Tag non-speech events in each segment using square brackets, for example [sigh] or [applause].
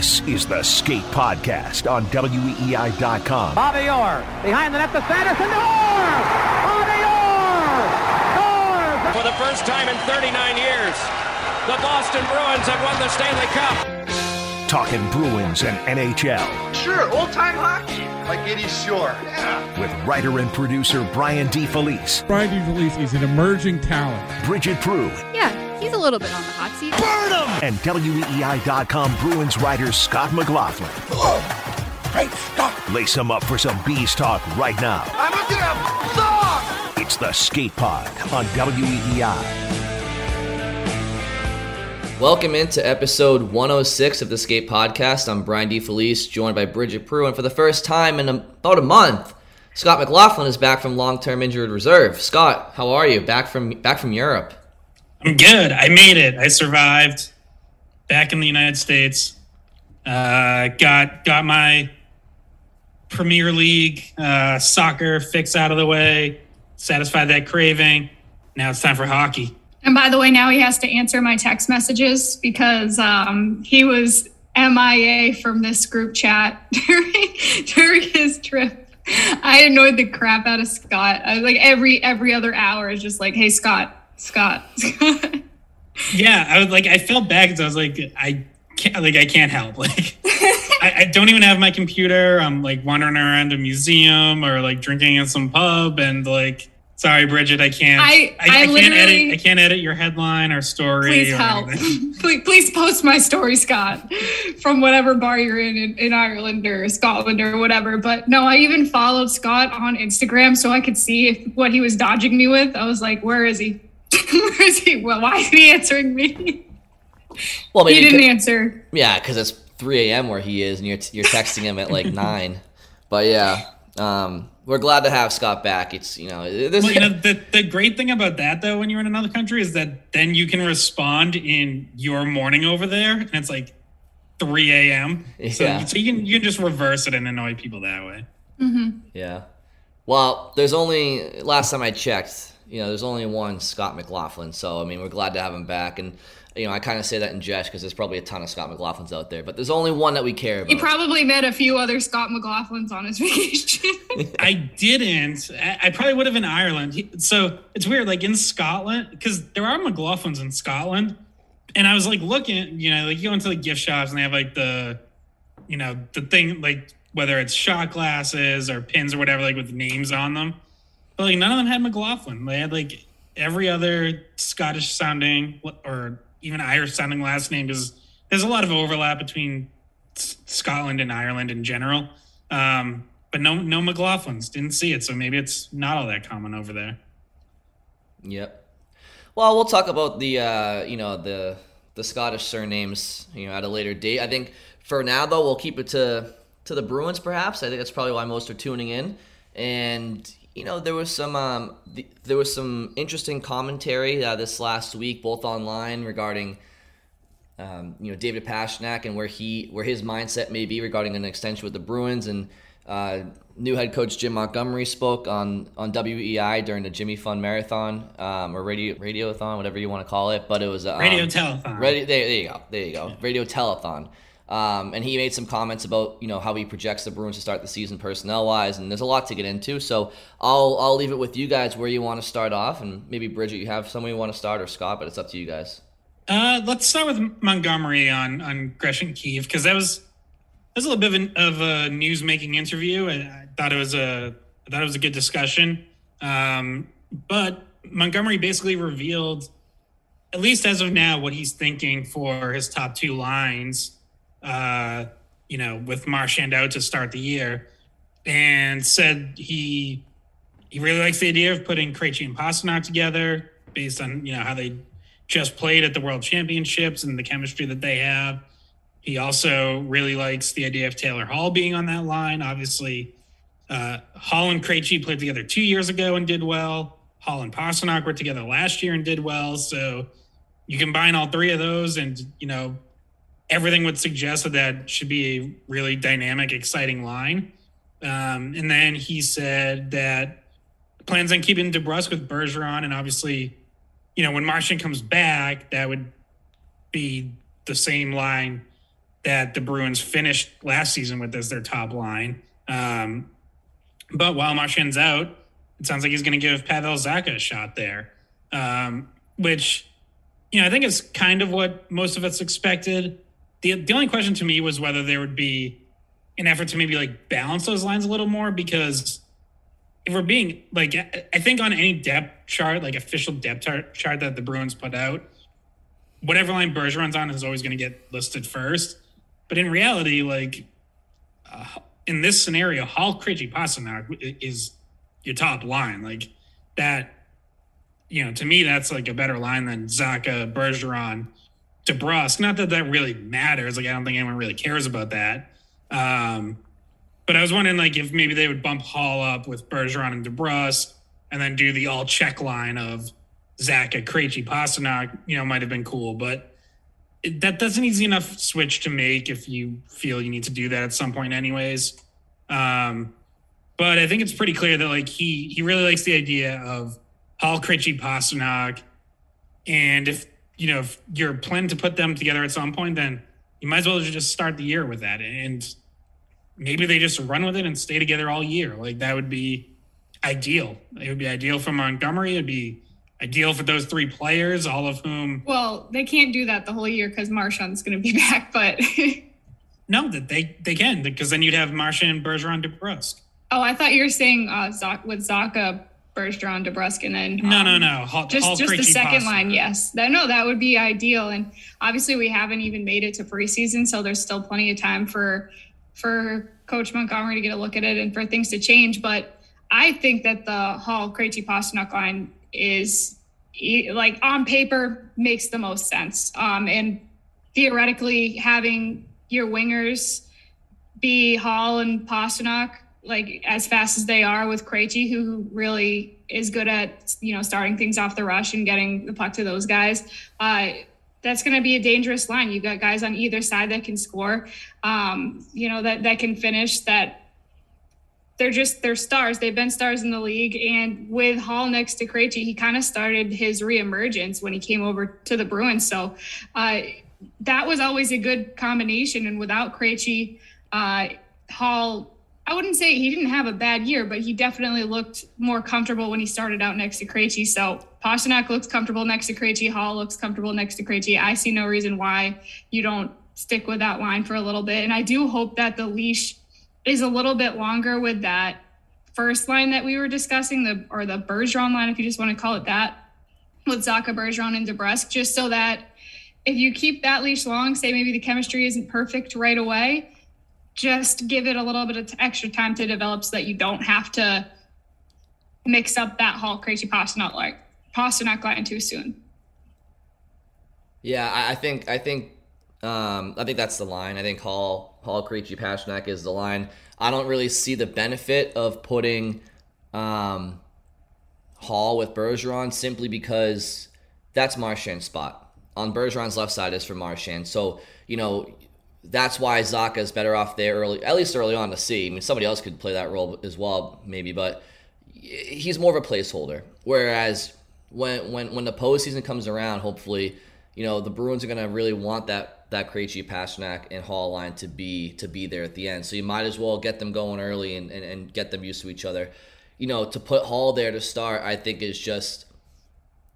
This is the Skate Podcast on WEEI.com. Bobby Orr behind the net to Sanderson. Orr! Bobby Orr! Orr! For the first time in 39 years, the Boston Bruins have won the Stanley Cup. Talking Bruins and NHL. Sure, old time hockey, like Eddie Shore. Yeah. With writer and producer Brian DeFelice. Brian DeFelice is an emerging talent. Bridgette Proulx. Yeah, he's a little bit on the hot seat. Burn him! And WEEI.com Bruins writer Scott McLaughlin. Oh, hey, Scott. Lace him up for some B's talk right now. I'm a damn dog! It's the Skate Pod on WEEI. Welcome into episode 106 of the Skate Podcast. I'm Brian DeFelice, joined by Bridgette Proulx, and for the first time in about a month, Scott McLaughlin is back from long-term injured reserve. Scott, how are you? Back from back from Europe? I'm good. I made it. I survived. Back in the United States. Uh, got got my Premier League uh, soccer fix out of the way. Satisfied that craving. Now it's time for hockey. And by the way, now he has to answer my text messages because um, he was MIA from this group chat [laughs] during during his trip. I annoyed the crap out of Scott. I was like every every other hour is just like, hey Scott, Scott. [laughs] Yeah, I was like, I felt bad because I was like, I can't, like, I can't help. [laughs] Like, I, I, don't even have my computer. I'm like wandering around a museum or like drinking in some pub and like Sorry, Bridgette, I can't. I, I, I, I can't edit. I can't edit your headline or story. Please or help. [laughs] please, please post my story, Scott, from whatever bar you're in, in in Ireland or Scotland or whatever. But no, I even followed Scott on Instagram so I could see if, what he was dodging me with. I was like, where is he? Where is he? Well, why isn't he answering me? Well, he didn't answer. Yeah, because it's 3 a.m. where he is, and you're you're texting him at like [laughs] nine. But yeah. Um, we're glad to have Scott back. It's you know, this well, you know the, the great thing about that though, when you're in another country, is that then you can respond in your morning over there, and it's like 3 a.m. [laughs] So, Yeah. so you can you can just reverse it and annoy people that way. yeah. Well, there's only last time I checked, you know, there's only one Scott McLaughlin. So I mean, we're glad to have him back, and you know, I kind of say that in jest because there's probably a ton of Scott McLaughlins out there, but there's only one that we care about. He probably met a few other Scott McLaughlins on his [laughs] vacation. [laughs] I didn't. I, I probably would have in Ireland. So it's weird, like in Scotland, because there are McLaughlins in Scotland. And I was like looking, you know, like you go into the gift shops and they have like the, you know, the thing, like whether it's shot glasses or pins or whatever, like with names on them. But like none of them had McLaughlin. They had like every other Scottish sounding or even Irish sounding last name because there's a lot of overlap between Scotland and Ireland in general. Um, but no, no McLaughlins didn't see it, so maybe it's not all that common over there. Yep. Well, we'll talk about the uh, you know the the Scottish surnames you know at a later date. I think for now though we'll keep it to to the Bruins perhaps. I think that's probably why most are tuning in. And you know there was some um, th- there was some interesting commentary uh, this last week both online regarding um, you know David Pastrnak and where he where his mindset may be regarding an extension with the Bruins. And uh, new head coach Jim Montgomery spoke on on WEEI during the Jimmy Fund Marathon um, or radio radiothon whatever you want to call it. But it was um, Radio telethon. radio, there, there you go. There you go. Radio telethon um, and he made some comments about you know how he projects the Bruins to start the season personnel wise and there's a lot to get into so I'll I'll leave it with you guys where you want to start off and maybe Bridgette you have someone you want to start or Scott but it's up to you guys. Uh, let's start with Montgomery on on Gresh and Keefe because that was that was a little bit of, an, of a news making interview. and I thought it was a I thought it was a good discussion. Um, but Montgomery basically revealed, at least as of now, what he's thinking for his top two lines. Uh, you know, with Marchand out to start the year, and said he he really likes the idea of putting Krejci and Pastrnak together based on you know how they just played at the World Championships and the chemistry that they have. He also really likes the idea of Taylor Hall being on that line. Obviously, uh, Hall and Krejci played together two years ago and did well. Hall and Pastrnak were together last year and did well. So you combine all three of those, and you know everything would suggest that that should be a really dynamic, exciting line. Um, and then he said that plans on keeping DeBrusk with Bergeron, and obviously, you know, when Marchand comes back, that would be the same line that the Bruins finished last season with as their top line. Um, but while Marchand's out, it sounds like he's going to give Pavel Zacha a shot there, um, which, you know, I think is kind of what most of us expected. The, the only question to me was whether there would be an effort to maybe like balance those lines a little more because if we're being like, I think on any depth chart, like official depth chart, that the Bruins put out, whatever line Bergeron's on is always going to get listed first. But in reality, like uh, in this scenario, Hall, Krejci, Pastrnak is your top line. Like that, you know, to me, that's like a better line than Zacha, Bergeron, DeBrusk. Not that that really matters. Like I don't think anyone really cares about that. Um, but I was wondering, like, if maybe they would bump Hall up with Bergeron and DeBrusk, and then do the all Czech line of Zacha, Krejci, Pastrnak. You know, might have been cool, but it, that that's an easy enough switch to make if you feel you need to do that at some point, anyways. Um, but I think it's pretty clear that like he he really likes the idea of Hall, Krejci, Pastrnak, and if you know if you're planning to put them together at some point, then you might as well just start the year with that, and maybe they just run with it and stay together all year. Like that would be ideal. It would be ideal for Montgomery. It'd be ideal for those three players, all of whom. Well, they can't do that the whole year because Marchand's going to be [laughs] back, but. [laughs] no, that they they can because then you'd have Marchand, Bergeron, DeBrusk. Oh, I thought you were saying uh, with Zacha, Bergeron, DeBrusk, and then um, no, no, no, Hall, just Hall, just the second line. Yes, that, no, that would be ideal. And obviously, we haven't even made it to preseason, so there's still plenty of time for for Coach Montgomery to get a look at it and for things to change. But I think that the Hall, Krejci, Pastrnak line is like on paper makes the most sense. Um, and theoretically, having your wingers be Hall and Pastrnak like as fast as they are with Krejci, who really is good at you know starting things off the rush and getting the puck to those guys. Uh, that's going to be a dangerous line. You've got guys on either side that can score, um, you know, that that can finish. That they're just they're stars. They've been stars in the league. And with Hall next to Krejci, he kind of started his reemergence when he came over to the Bruins. So uh, that was always a good combination. And without Krejci, uh, Hall. I wouldn't say he didn't have a bad year, but he definitely looked more comfortable when he started out next to Krejci. So Pastrnak looks comfortable next to Krejci. Hall looks comfortable next to Krejci. I see no reason why you don't stick with that line for a little bit. And I do hope that the leash is a little bit longer with that first line that we were discussing, the or the Bergeron line, if you just want to call it that, with Zacha Bergeron and DeBrusk, just so that if you keep that leash long, say maybe the chemistry isn't perfect right away, just give it a little bit of extra time to develop so that you don't have to mix up that Hall Krejci Pastrnak like Pastrnak line too soon. Yeah, I think I think um, I think that's the line. I think Hall, Hall, Krejci, Pastrnak is the line. I don't really see the benefit of putting um, Hall with Bergeron simply because that's Marchand's spot. On Bergeron's left side is for Marchand. So, you know, that's why Zacha is better off there early, at least early on to see. I mean, somebody else could play that role as well, maybe, but he's more of a placeholder. Whereas when when when the postseason comes around, hopefully, you know, the Bruins are going to really want that that Krejci, Pastrnak, and Hall line to be to be there at the end. So you might as well get them going early and, and, and get them used to each other. You know, to put Hall there to start, I think is just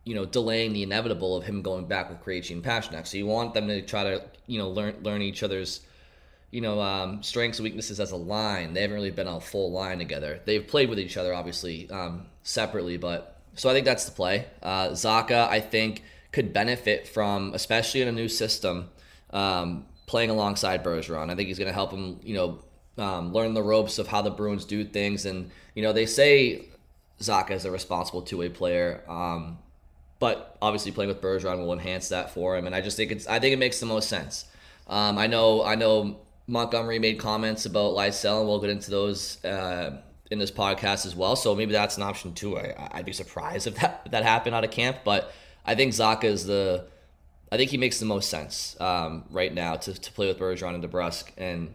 you know delaying the inevitable of him going back with Krejci and Pastrnak. So you want them to try to you know learn learn each other's you know um, strengths and weaknesses as a line. They haven't really been on a full line together. They've played with each other obviously um, separately, but so I think that's the play. Uh, Zacha, I think could benefit from, especially in a new system, um, playing alongside Bergeron. I think he's going to help him, you know, um, learn the ropes of how the Bruins do things. And, you know, they say Zacha is a responsible two way player. Um, but obviously playing with Bergeron will enhance that for him. And I just think it's, I think it makes the most sense. Um, I know, I know Montgomery made comments about Lysell, and we'll get into those uh, in this podcast as well. So maybe that's an option too. I, would be surprised if that, if that happened out of camp, but I think Zacha is the, I think he makes the most sense um, right now to, to play with Bergeron and DeBrusk. And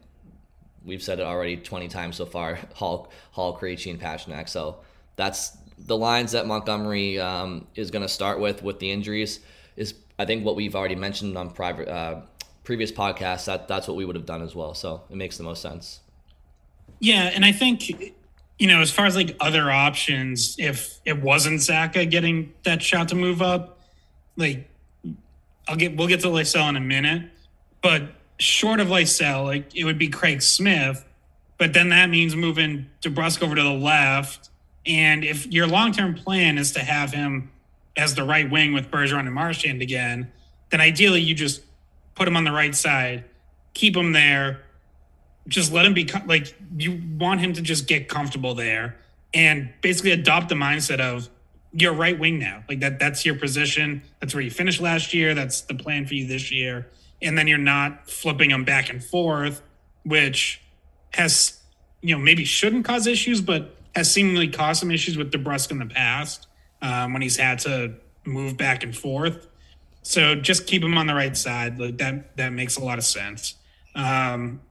we've said it already 20 times so far [laughs] Hall, Hall Krejci, and Pastrnak. So that's the lines that Montgomery um, is going to start with with the injuries is I think what we've already mentioned on private uh, previous podcasts, that that's what we would have done as well. So it makes the most sense. Yeah, and I think you know, as far as like other options, if it wasn't Zacha getting that shot to move up, like I'll get we'll get to Lysell in a minute, but short of Lysell, like it would be Craig Smith, but then that means moving DeBrusk over to the left. And if your long term plan is to have him as the right wing with Bergeron and Marchand again, then ideally you just put him on the right side, keep him there, just let him be like you want him to just get comfortable there and basically adopt the mindset of you're right wing now. Like that that's your position. That's where you finished last year. That's the plan for you this year. And then you're not flipping them back and forth, which has you know maybe shouldn't cause issues, but has seemingly caused some issues with DeBrusk in the past um, when he's had to move back and forth. So just keep him on the right side. Like that that makes a lot of sense. Um,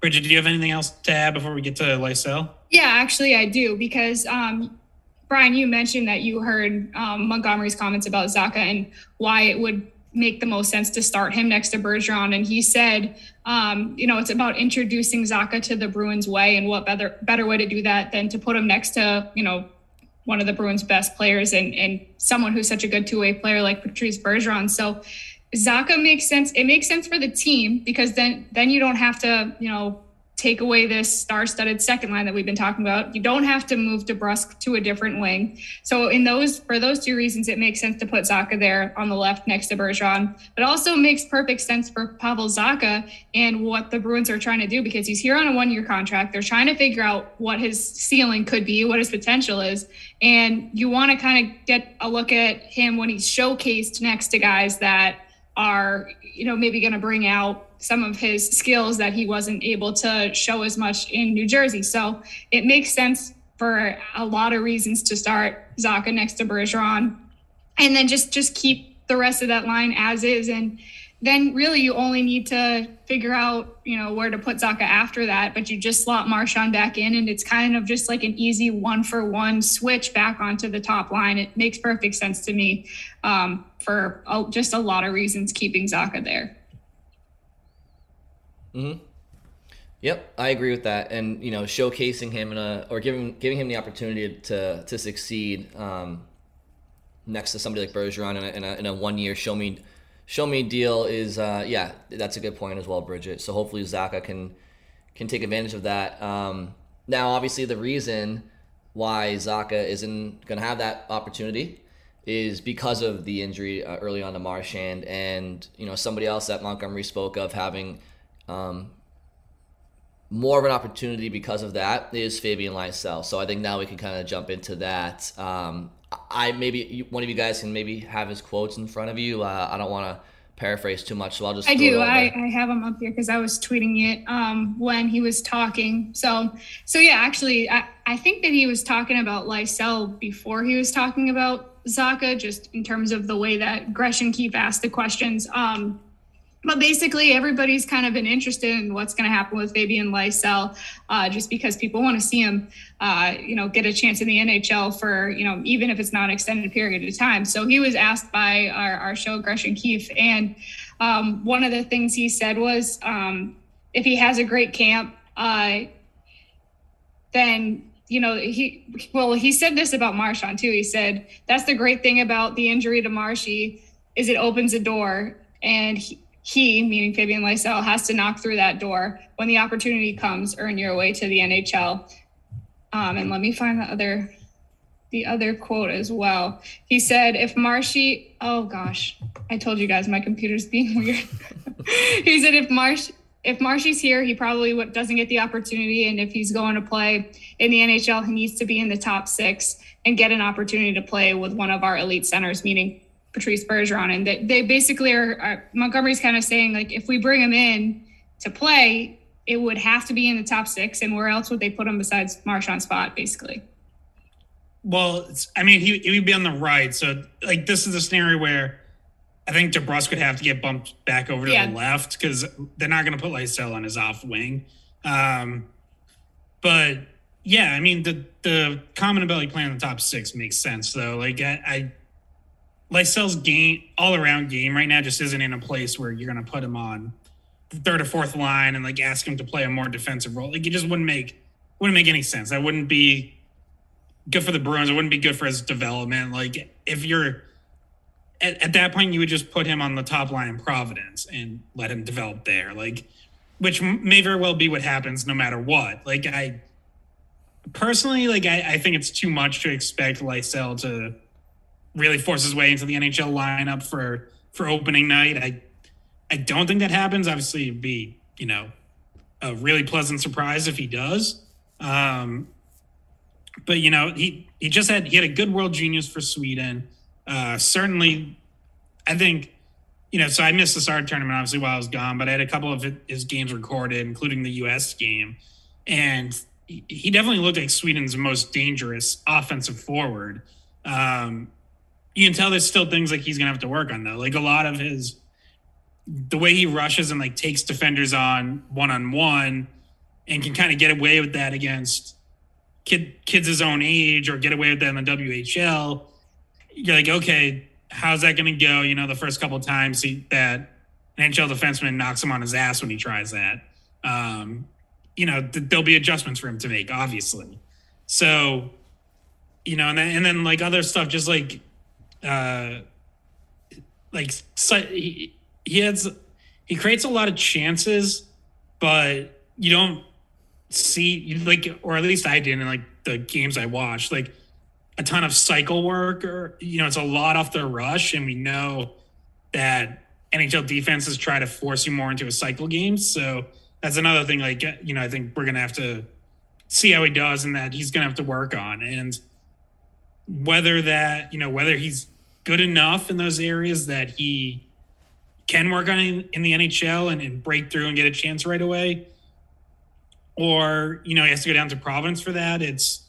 Bridgette, do you have anything else to add before we get to Lysell? Yeah, actually, I do because um, Brian, you mentioned that you heard um, Montgomery's comments about Zacha and why it would make the most sense to start him next to Bergeron. And he said, um, you know, it's about introducing Zacha to the Bruins way, and what better better way to do that than to put him next to, you know, one of the Bruins' best players and and someone who's such a good two way player like Patrice Bergeron. So Zacha makes sense. It makes sense for the team because then then you don't have to, you know, take away this star-studded second line that we've been talking about. You don't have to move DeBrusk to a different wing. So in those for those two reasons, it makes sense to put Zacha there on the left next to Bergeron. But also makes perfect sense for Pavel Zacha and what the Bruins are trying to do because he's here on a one-year contract. They're trying to figure out what his ceiling could be, what his potential is, and you want to kind of get a look at him when he's showcased next to guys that are you know maybe going to bring out some of his skills that he wasn't able to show as much in New Jersey. So it makes sense for a lot of reasons to start Zacha next to Bergeron, and then just just keep the rest of that line as is and then really you only need to figure out, you know, where to put Zacha after that. But you just slot Marchand back in, and it's kind of just like an easy one for one switch back onto the top line. It makes perfect sense to me um, for just a lot of reasons keeping Zacha there. Hmm. Yep, I agree with that, and you know, showcasing him in a or giving giving him the opportunity to to succeed um, next to somebody like Bergeron in a, in a, in a one year show me show me deal is uh, yeah, that's a good point as well, Bridgette. So hopefully Zacha can can take advantage of that. Um, now, obviously, the reason why Zacha isn't going to have that opportunity is because of the injury uh, early on to Marchand, and you know somebody else that Montgomery spoke of having um, more of an opportunity because of that is Fabian Lysell. So I think now we can kind of jump into that. Um, I maybe one of you guys can maybe have his quotes in front of you. Uh, I don't want to paraphrase too much, so I'll just. I do. I, I have him up here because I was tweeting it um, when he was talking. So so yeah, actually, I, I think that he was talking about Lysell before he was talking about Zacha, just in terms of the way that Gresh and Keefe asked the questions. Um, but basically everybody's kind of been interested in what's going to happen with Fabian Lysell, uh, just because people want to see him, uh, you know, get a chance in the NHL for, you know, even if it's not an extended period of time. So he was asked by our, our show, Gresh and Keefe, and um, one of the things he said was, um, if he has a great camp, uh, then you know he well he said this about Marchand too. He said that's the great thing about the injury to Marshy is it opens a door and he, he, meaning Fabian Lysell, has to knock through that door when the opportunity comes, earn your way to the NHL. Um, and let me find the other the other quote as well. He said, if Marshy, oh gosh, I told you guys my computer's being [laughs] weird. he said, if Marsh, if Marshy's here, he probably doesn't get the opportunity. And if he's going to play in the NHL, he needs to be in the top six and get an opportunity to play with one of our elite centers, meaning Patrice Bergeron, and they, they basically are, are Montgomery's kind of saying like if we bring him in to play, it would have to be in the top six, and where else would they put him besides Marchand spot, basically? Well, I mean, he, he would be on the right, so like this is a scenario where I think DeBrusk would have to get bumped back over to yeah. the left because they're not going to put Lysell on his off wing. Um, but yeah, I mean the the common ability playing in the top six makes sense though. Like I, I Lysell's game all around game right now just isn't in a place where you're going to put him on the third or fourth line and like ask him to play a more defensive role. Like it just wouldn't make wouldn't make any sense. That wouldn't be good for the Bruins. It wouldn't be good for his development. Like if you're at, at that point, you would just put him on the top line in Providence and let him develop there. Like, which may very well be what happens no matter what. Like I personally, like I, I think it's too much to expect Lysell to really force his way into the NHL lineup for for opening night. I I don't think that happens. Obviously, it'd be you know a really pleasant surprise if he does. Um, but you know he he just had he had a good World Juniors for Sweden. Uh, certainly, I think you know. So I missed the start tournament obviously while I was gone, but I had a couple of his games recorded, including the U.S. game, and he definitely looked like Sweden's most dangerous offensive forward. Um, you can tell there's still things like he's gonna have to work on though. Like a lot of his the way he rushes and like takes defenders on one on one and can kind of get away with that against kid kids his own age or get away with that in the WHL. You're like, okay, how's that gonna go? You know, the first couple times he, that an NHL defenseman knocks him on his ass when he tries that. Um, you know, th- there'll be adjustments for him to make, obviously. So, you know, and then, and then like other stuff, just like, uh, like so he, he has, he creates a lot of chances, but you don't see like, or at least I did in like the games I watched, like a ton of cycle work, or you know, it's a lot off the rush, and we know that NHL defenses try to force you more into a cycle game, so that's another thing. Like you know, I think we're gonna have to see how he does, and that he's gonna have to work on, and whether that you know whether he's good enough in those areas that he can work on in, in the NHL and, and, break through and get a chance right away, or you know he has to go down to Providence for that. It's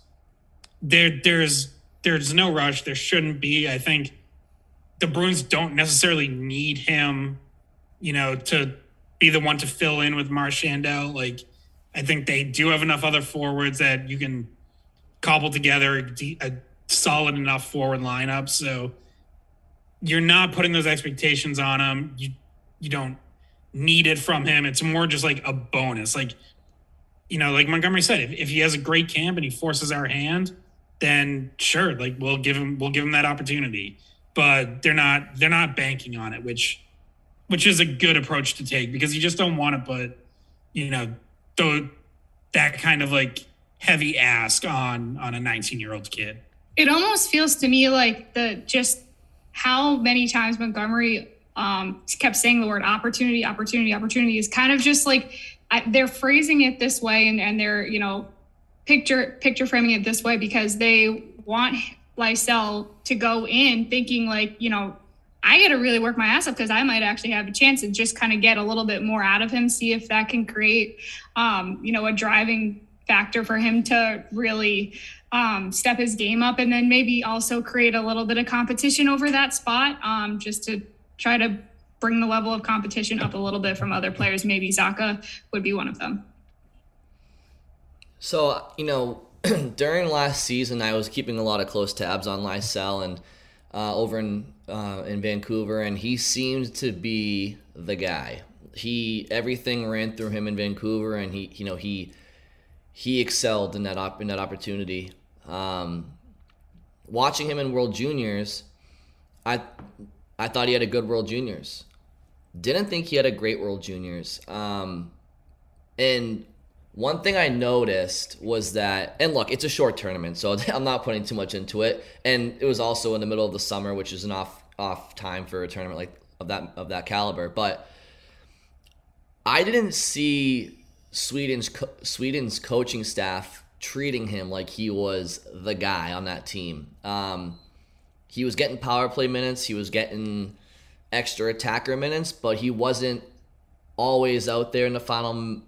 there. There's there's no rush. There shouldn't be. I think the Bruins don't necessarily need him, you know, to be the one to fill in with Marchandel. Like, I think they do have enough other forwards that you can cobble together a, solid enough forward lineup. So you're not putting those expectations on him. You you don't need it from him. It's more just like a bonus. Like, you know, like Montgomery said, if, if he has a great camp and he forces our hand, then sure, like we'll give him we'll give him that opportunity. But they're not they're not banking on it, which which is a good approach to take because you just don't want to put, you know, th- that kind of like heavy ask on on a 19 year old kid. It almost feels to me like the just how many times Montgomery um, kept saying the word opportunity, opportunity, opportunity is kind of just like I, they're phrasing it this way and, and they're you know picture picture framing it this way because they want Lysell to go in thinking like you know I got to really work my ass up because I might actually have a chance and just kind of get a little bit more out of him, see if that can create, um, you know, a driving factor for him to really um, step his game up and then maybe also create a little bit of competition over that spot um, just to try to bring the level of competition up a little bit from other players. Maybe Zacha would be one of them. So, you know, [clears throat] during last season, I was keeping a lot of close tabs on Lysell and uh, over in uh, in Vancouver, and he seemed to be the guy. He everything ran through him in Vancouver, and he you know he he excelled in that op- in that opportunity. Um, watching him in World Juniors, I I thought he had a good World Juniors. Didn't think he had a great World Juniors. Um, and one thing I noticed was that, and look, it's a short tournament, so [laughs] I'm not putting too much into it. And it was also in the middle of the summer, which is an off off time for a tournament like of that of that caliber. But I didn't see Sweden's Sweden's coaching staff treating him like he was the guy on that team. Um, he was getting power play minutes, he was getting extra attacker minutes, but he wasn't always out there in the final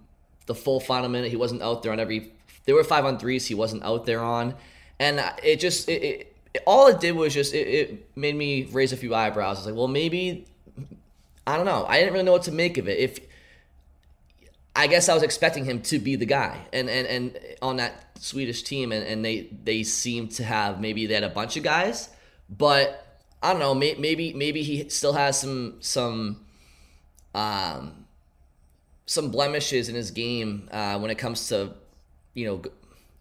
the full final minute. He wasn't out there on every. There were five on threes. He wasn't out there on, and it just it, it, all it did was just it, it made me raise a few eyebrows. I was like, well, maybe I don't know. I didn't really know what to make of it. If I guess I was expecting him to be the guy, and and and on that Swedish team, and, and they they seemed to have maybe they had a bunch of guys, but I don't know. May, maybe maybe he still has some some um some blemishes in his game uh, when it comes to you know.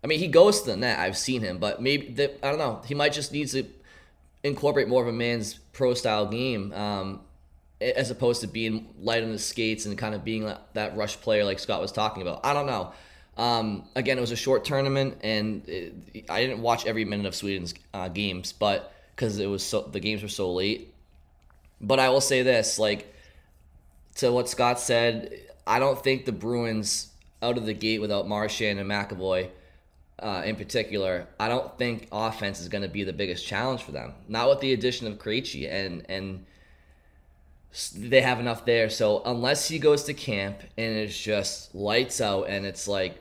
I mean, he goes to the net. I've seen him, but maybe the, I don't know. He might just need to incorporate more of a man's pro style game. Um, as opposed to being light on the skates and kind of being that rush player like Scott was talking about. I don't know. Um, again, it was a short tournament, and it, I didn't watch every minute of Sweden's uh, games, but because it was so the games were so late. But I will say this, like to what Scott said, I don't think the Bruins out of the gate without Marchand and McAvoy. Uh, in particular, I don't think offense is going to be the biggest challenge for them. Not with the addition of Krejci and and they have enough there. So unless he goes to camp and it's just lights out and it's like,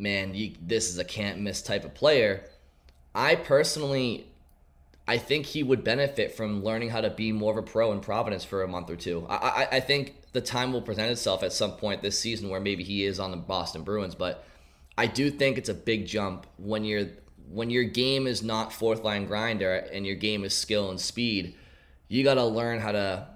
man, you, this is a can't miss type of player, I personally, I think he would benefit from learning how to be more of a pro in Providence for a month or two. I, I, I think the time will present itself at some point this season where maybe he is on the Boston Bruins, but I do think it's a big jump when you're when your game is not fourth line grinder and your game is skill and speed. You got to learn how to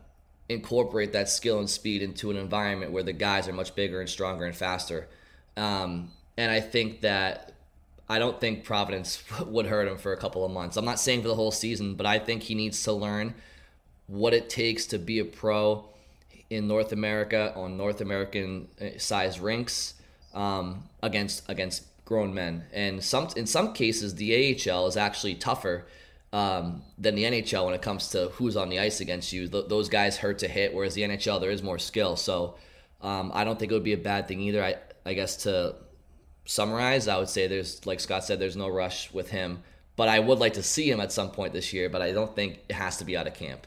incorporate that skill and speed into an environment where the guys are much bigger and stronger and faster. Um, and I think that I don't think Providence [laughs] would hurt him for a couple of months. I'm not saying for the whole season, but I think he needs to learn what it takes to be a pro in North America on North American uh, size rinks um, against against grown men. And some in some cases, the AHL is actually tougher um, than the NHL when it comes to who's on the ice against you. Th- those guys hurt to hit, whereas the NHL there is more skill. So um, I don't think it would be a bad thing either. I I guess to summarize, I would say there's like Scott said, there's no rush with him, but I would like to see him at some point this year. But I don't think it has to be out of camp.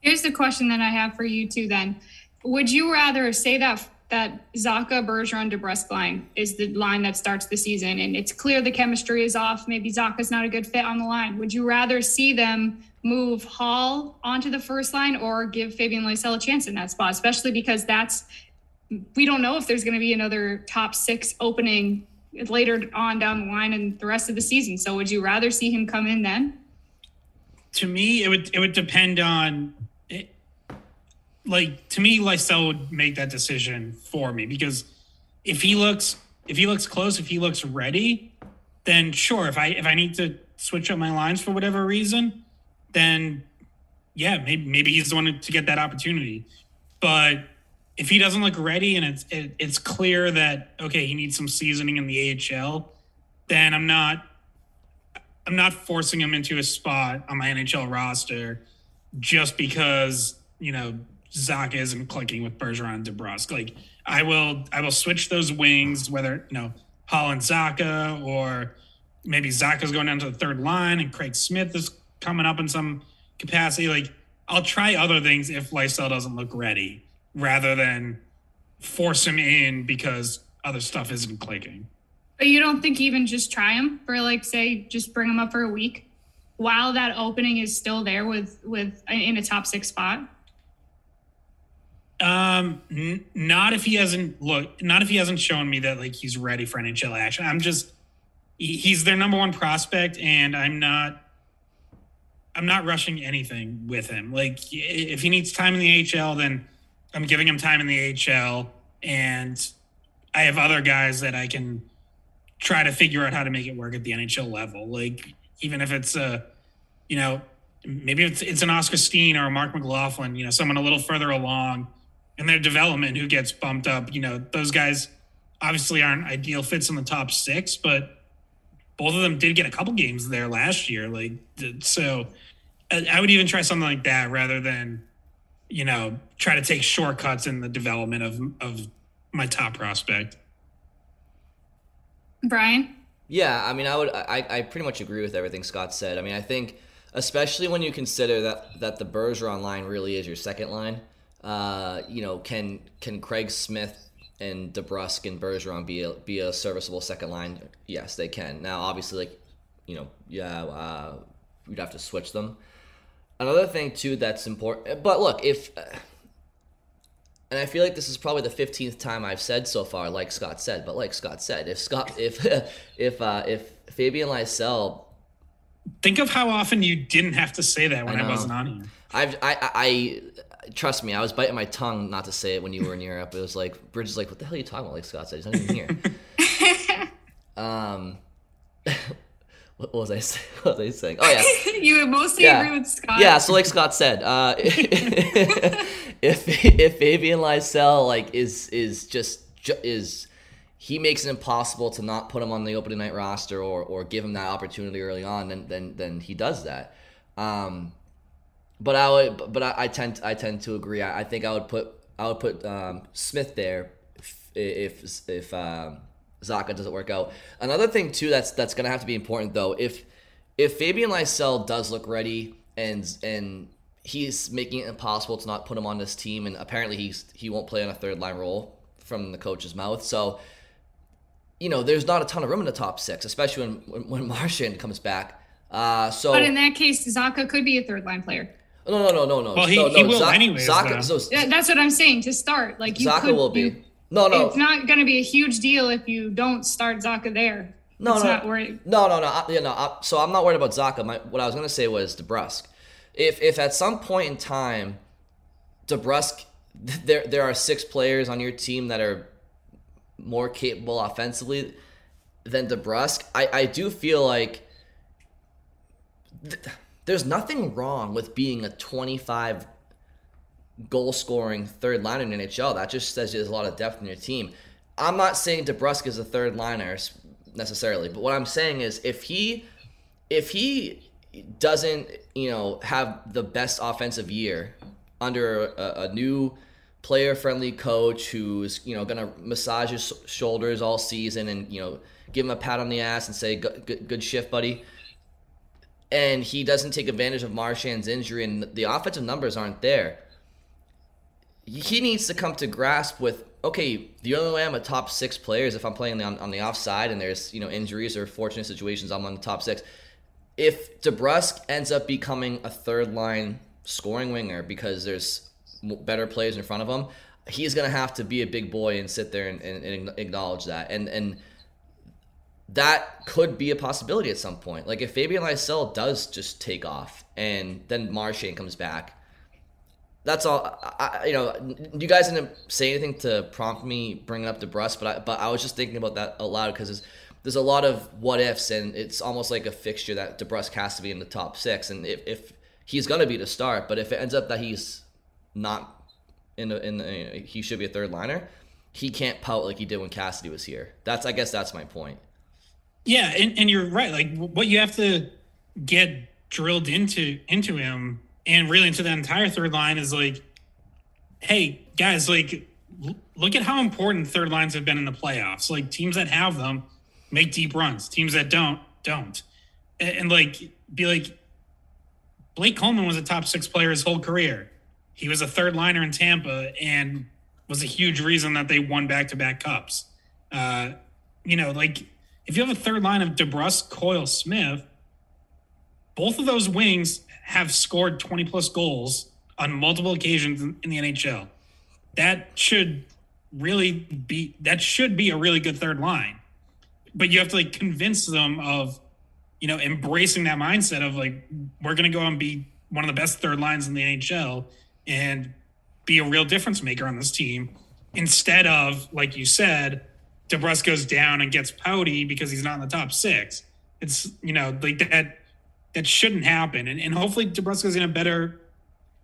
Here's the question that I have for you too. Then, would you rather say that that Zacha Bergeron, DeBrusk line is the line that starts the season, and it's clear the chemistry is off. Maybe Zacha's not a good fit on the line. Would you rather see them move Hall onto the first line or give Fabian Lysell a chance in that spot, especially because that's we don't know if there's going to be another top six opening later on down the line and the rest of the season. So would you rather see him come in then? To me, it would it would depend on it. like to me, Lysell would make that decision for me because if he looks if he looks close, if he looks ready, then sure. If I if I need to switch up my lines for whatever reason, then yeah, maybe maybe he's the one to get that opportunity. But if he doesn't look ready and it's it, it's clear that okay, he needs some seasoning in the AHL, then I'm not I'm not forcing him into a spot on my NHL roster just because you know Zacha isn't clicking with Bergeron and DeBrusk. Like I will I will switch those wings, whether you know Hall and Zacha or maybe Zacha's going down to the third line and Craig Smith is coming up in some capacity. Like I'll try other things if Lysell doesn't look ready, rather than force him in because other stuff isn't clicking. But you don't think even just try him for like say just bring him up for a week while that opening is still there with with in a top six spot? Um, n- not if he hasn't look, not if he hasn't shown me that like he's ready for NHL action. I'm just he, he's their number one prospect, and I'm not. I'm not rushing anything with him. Like if he needs time in the AHL, then I'm giving him time in the AHL, and I have other guys that I can try to figure out how to make it work at the NHL level. Like even if it's a, you know, maybe it's it's an Oskar Steen or a Marc McLaughlin, you know, someone a little further along in their development who gets bumped up. You know, those guys obviously aren't ideal fits in the top six, but both of them did get a couple games there last year. Like, so I would even try something like that rather than, you know, try to take shortcuts in the development of of my top prospect. Brian. Yeah, I mean, I would, I, I pretty much agree with everything Scott said. I mean, I think, especially when you consider that that the Bergeron line really is your second line. Uh, you know, can can Craig Smith and DeBrusk and Bergeron be a, be a serviceable second line? Yes, they can. Now, obviously, like you know, yeah, uh, you'd have to switch them. Another thing too that's important. But look, if and I feel like this is probably the fifteenth time I've said so far, like Scott said. But like Scott said, if Scott, [laughs] if if uh, if Fabian Lysell think of how often you didn't have to say that when I, I wasn't on here. I've, I, I, I, trust me, I was biting my tongue not to say it when you were in Europe. It was like, Bridge is like, what the hell are you talking about? Like Scott said, he's not even here. [laughs] um, [laughs] what was I saying? [laughs] What was I saying? Oh yeah. [laughs] you would mostly Yeah. agree with Scott. Yeah, so like Scott said, uh, [laughs] if if Fabian Lysell like is is just ju- is he makes it impossible to not put him on the opening night roster or or give him that opportunity early on, then then then he does that. Um, but I would, but I, I tend I tend to agree. I, I think I would put I would put um, Smith there if if, if um, Zacha doesn't work out. Another thing too that's that's gonna have to be important though if if Fabian Lysell does look ready and and he's making it impossible to not put him on this team, and apparently he's he won't play on a third line role from the coach's mouth. So you know, there's not a ton of room in the top six, especially when when, when Marchand comes back. Uh, so But in that case, Zacha could be a third line player. no, no, no, no, no. Well, he- no, he no, will Za- anyways, Zacha, so Yeah, That's what I'm saying. To start, like you Zacha could, will be. you- no, no, It's not going to be a huge deal if you don't start Zacha there. no, it's no, not worried. no, no, no. I, you know, I, so I'm not worried about Zacha. My, what I was gonna say was DeBrusk. If if at some point in time, DeBrusk, [laughs] there there are six players on your team that are more capable offensively than DeBrusk, I I do feel like th- there's nothing wrong with being a 25 goal scoring third liner in NHL. That just says there's a lot of depth in your team. I'm not saying DeBrusk is a third liner necessarily, but what I'm saying is if he if he doesn't, you know, have the best offensive year under a, a new player friendly coach who's, you know, to massage his shoulders all season and, you know, give him a pat on the ass and say good, good, good shift, buddy. And he doesn't take advantage of Marchand's injury and the offensive numbers aren't there he needs to come to grasp with okay the only way i'm a top six player is if i'm playing on, on the offside and there's you know injuries or fortunate situations i'm on the top six. If DeBrusk ends up becoming a third line scoring winger because there's better players in front of him he's going to have to be a big boy and sit there and, and, and acknowledge that. And and that could be a possibility at some point. Like if Fabian Lysell does just take off and then Marchand comes back that's all. I, you know, you guys didn't say anything to prompt me bringing up DeBrusk, but I, but I was just thinking about that a lot because there's, a lot of what ifs, and it's almost like a fixture that DeBrusk has to be in the top six, and if, if he's gonna be the start, but if it ends up that he's not in the, in the, he should be a third liner, he can't pout like he did when Cassidy was here. That's I guess that's my point. Yeah, and, and you're right. Like what you have to get drilled into into him and really into that entire third line is like, hey guys, like look at how important third lines have been in the playoffs. Like teams that have them make deep runs. Teams that don't don't. And, and like be like, Blake Coleman was a top six player his whole career. He was a third liner in Tampa and was a huge reason that they won back to back cups. Uh, you know, like if you have a third line of DeBrusk, Coyle, Smith, both of those wings have scored 20 plus goals on multiple occasions in, the NHL. That should really be that should be a really good third line. But you have to like convince them of, you know, embracing that mindset of like we're gonna go and be one of the best third lines in the NHL and be a real difference maker on this team instead of like you said DeBrusk goes down and gets pouty because he's not in the top six. It's you know like that that shouldn't happen, and and hopefully DeBrusk is in a better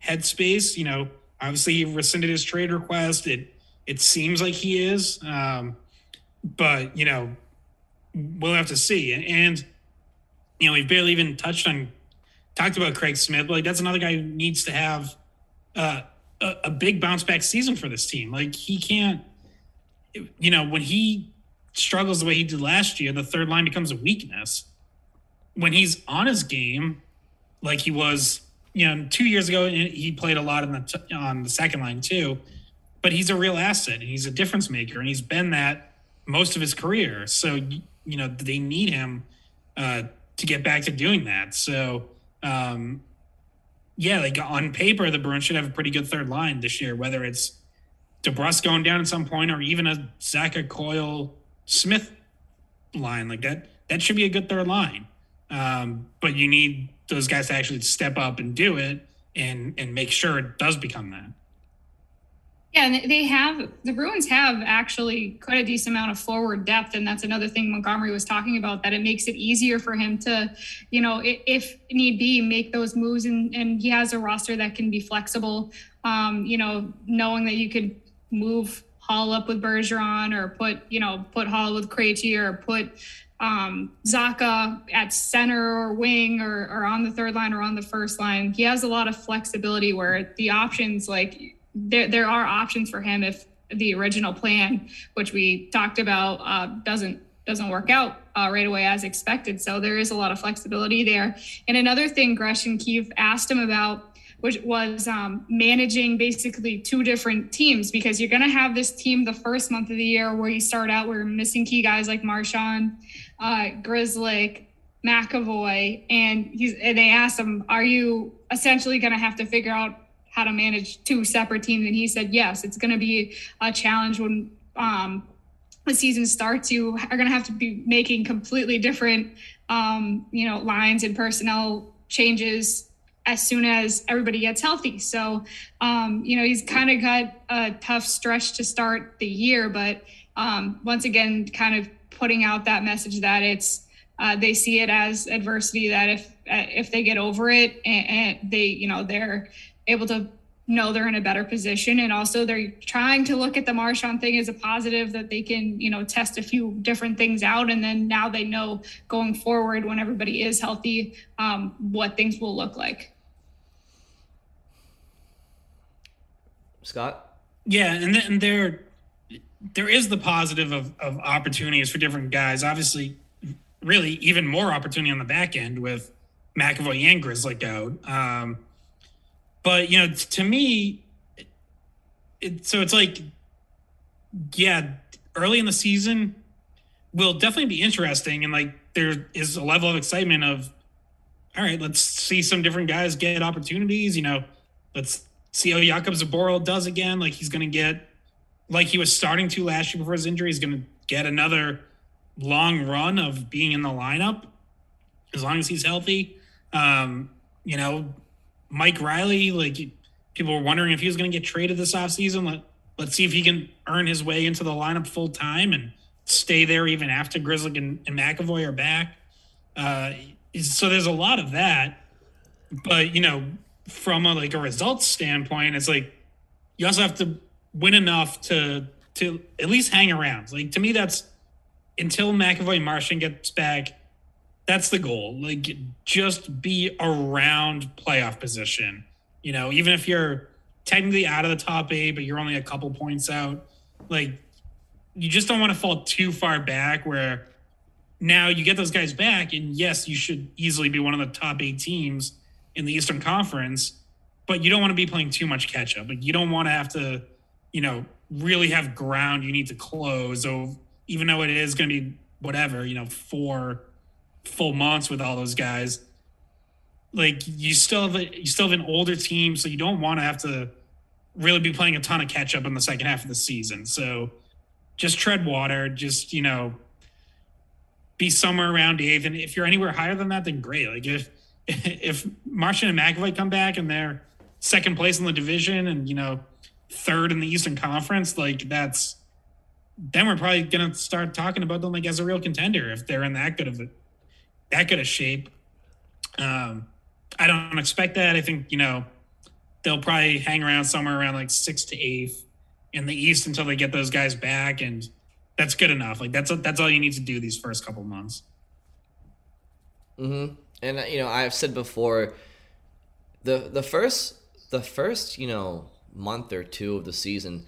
headspace. You know, obviously he rescinded his trade request. It it seems like he is, um, but you know we'll have to see. And, and you know we've barely even touched on talked about Craig Smith. But like that's another guy who needs to have uh, a, a big bounce back season for this team. Like he can't you know, when he struggles the way he did last year, the third line becomes a weakness. When he's on his game, like he was, you know, two years ago, he played a lot in the t- on the second line too. But he's a real asset, and he's a difference maker, and he's been that most of his career. So you know, they need him uh, to get back to doing that. So um, yeah, like on paper, the Bruins should have a pretty good third line this year, whether it's DeBrusk going down at some point, or even a Zacha Coyle Smith line like that. That should be a good third line. Um, but you need those guys to actually step up and do it and and make sure it does become that. Yeah, and they have the Bruins have actually quite a decent amount of forward depth, and that's another thing Montgomery was talking about. That it makes it easier for him to, you know, if need be, make those moves, and and he has a roster that can be flexible. Um, you know, knowing that you could move Hall up with Bergeron, or put you know put Hall with Krejci, or put um, Zacha at center or wing or, or on the third line or on the first line. He has a lot of flexibility where the options like there there are options for him if the original plan, which we talked about, uh, doesn't doesn't work out uh, right away as expected. So there is a lot of flexibility there. And another thing Gresh and Keefe asked him about, which was um, managing basically two different teams, because you're going to have this team the first month of the year where you start out where you're missing key guys like Marchand, uh, Grzelcyk, McAvoy, and he's and they asked him, "Are you essentially going to have to figure out how to manage two separate teams. And he said, yes, it's going to be a challenge when um, the season starts. You are going to have to be making completely different, um, you know, lines and personnel changes as soon as everybody gets healthy. So, um, you know, he's kind of got a tough stretch to start the year, but um, once again, kind of putting out that message that it's uh, they see it as adversity. That if uh, if they get over it and, and they, you know, they're able to know they're in a better position. And also they're trying to look at the Marchand thing as a positive that they can you know test a few different things out. And then now they know going forward when everybody is healthy um, what things will look like. Scott? Yeah and then there there is the positive of, of opportunities for different guys obviously really even more opportunity on the back end with McAvoy and Grzelcyk out um, but you know, to me, it, so it's like, yeah, early in the season will definitely be interesting, and like there is a level of excitement of, all right, let's see some different guys get opportunities. You know, let's see how Jakub Zboril does again. Like he's going to get, like he was starting to last year before his injury. He's going to get another long run of being in the lineup as long as he's healthy. Um, you know, Mike Reilly, like people were wondering if he was going to get traded this offseason. Let, let's see if he can earn his way into the lineup full time and stay there even after Grizzly and, and McAvoy are back. Uh, so there's a lot of that. But, you know, from a like a results standpoint, it's like you also have to win enough to to at least hang around. Like to me, that's until McAvoy Marchand gets back, that's the goal. Like just be around playoff position. You know, even if you're technically out of the top eight, but you're only a couple points out, like you just don't want to fall too far back where now you get those guys back and yes, you should easily be one of the top eight teams in the Eastern Conference, but you don't want to be playing too much catch up. Like you don't want to have to, you know, really have ground you need to close. So even though it is going to be whatever, you know, four full months with all those guys, like you still have a, you still have an older team, so you don't want to have to really be playing a ton of catch up in the second half of the season. So just tread water, just you know, be somewhere around eighth. And if you're anywhere higher than that, then great. Like if [laughs] if Marchand and McAvoy come back and they're second place in the division and you know third in the Eastern Conference, like that's then we're probably gonna start talking about them like as a real contender if they're in that good of a that good of shape. Um, I don't expect that. I think you know they'll probably hang around somewhere around like sixth to eighth in the East until they get those guys back, and that's good enough. Like that's that's all you need to do these first couple months. Hmm. And you know, I've said before, the the first the first you know month or two of the season,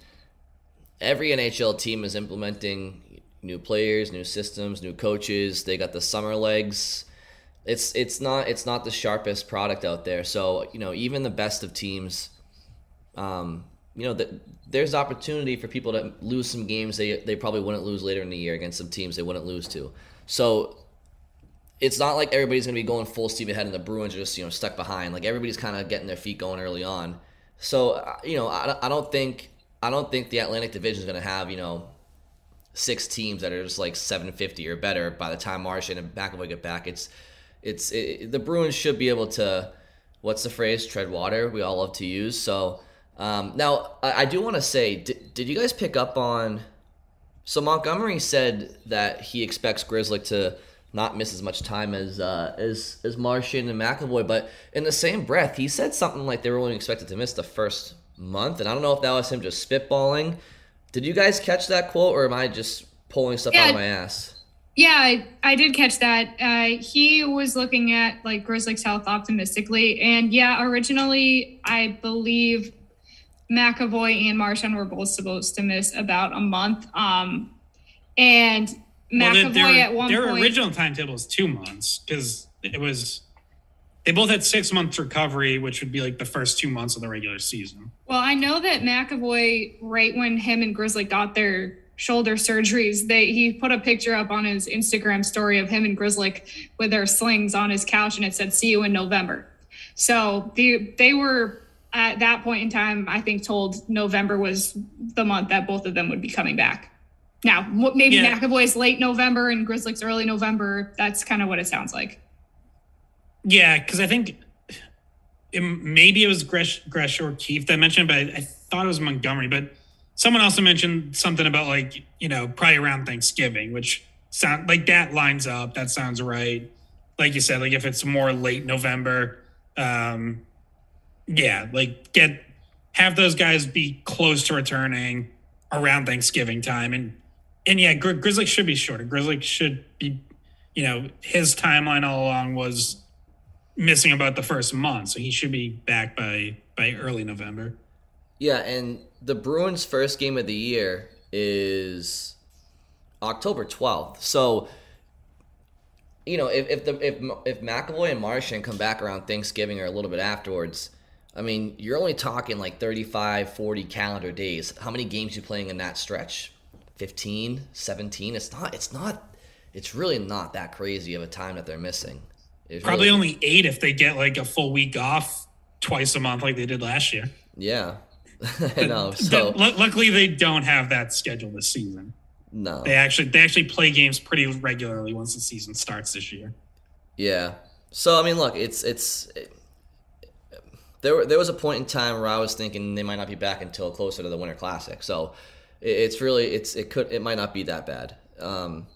every NHL team is implementing new players, new systems, new coaches. They got the summer legs. It's it's not it's not the sharpest product out there. So you know even the best of teams, um, you know that there's opportunity for people to lose some games they they probably wouldn't lose later in the year against some teams they wouldn't lose to. So it's not like everybody's going to be going full steam ahead and the Bruins are just you know stuck behind. Like everybody's kind of getting their feet going early on. So uh, you know I, I don't think I don't think the Atlantic Division is going to have you know six teams that are just like 750 or better by the time Marchand and McAvoy get back. It's it's it, the Bruins should be able to. What's the phrase? Tread water. We all love to use. So um, now I, I do want to say, did, did you guys pick up on? So Montgomery said that he expects Grizzly to not miss as much time as uh, as as Marchand and McAvoy, but in the same breath, he said something like they were only expected to miss the first month, and I don't know if that was him just spitballing. Did you guys catch that quote, or am I just pulling stuff Yeah. out of my ass? Yeah, I, I did catch that. Uh, he was looking at like Grizzlies health optimistically, and yeah, originally I believe McAvoy and Marchand were both supposed to miss about a month. Um, and Well, McAvoy their, at one point. their point. original timetable is two months because it was they both had six months recovery, which would be like the first two months of the regular season. Well, I know that McAvoy, right when him and Grizzly got their shoulder surgeries, they he put a picture up on his Instagram story of him and Grizzly with their slings on his couch, and it said "See you in November." So the they were at that point in time, I think, told November was the month that both of them would be coming back. Now, maybe Yeah. McAvoy's late November and Grizzly's early November. That's kind of what it sounds like. Yeah, because I think it, maybe it was Gresh, Gresh or Keefe that mentioned, but I, I thought it was Montgomery. But someone also mentioned something about like you know probably around Thanksgiving, which sound like that lines up. That sounds right. Like you said, like if it's more late November, um, yeah, like get have those guys be close to returning around Thanksgiving time, and and yeah, Gri- Grizzly should be shorter. Grizzly should be, you know, his timeline all along was missing about the first month, so he should be back by by early November. Yeah, and the Bruins' first game of the year is October twelfth. So, you know, if if the if if McAvoy and Marchand come back around Thanksgiving or a little bit afterwards, I mean, you're only talking like 35, 40 calendar days. How many games you playing in that stretch? 15, 17? It's not it's not it's really not that crazy of a time that they're missing. It's Probably really- only eight if they get like a full week off twice a month like they did last year. Yeah. [laughs] I know. So lu- luckily they don't have that schedule this season. no. They actually they actually play games pretty regularly once the season starts this year. Yeah. So I mean, look, it's it's it, there. There was a point in time where I was thinking they might not be back until closer to the Winter Classic. So it's really it's it could it might not be that bad. Um,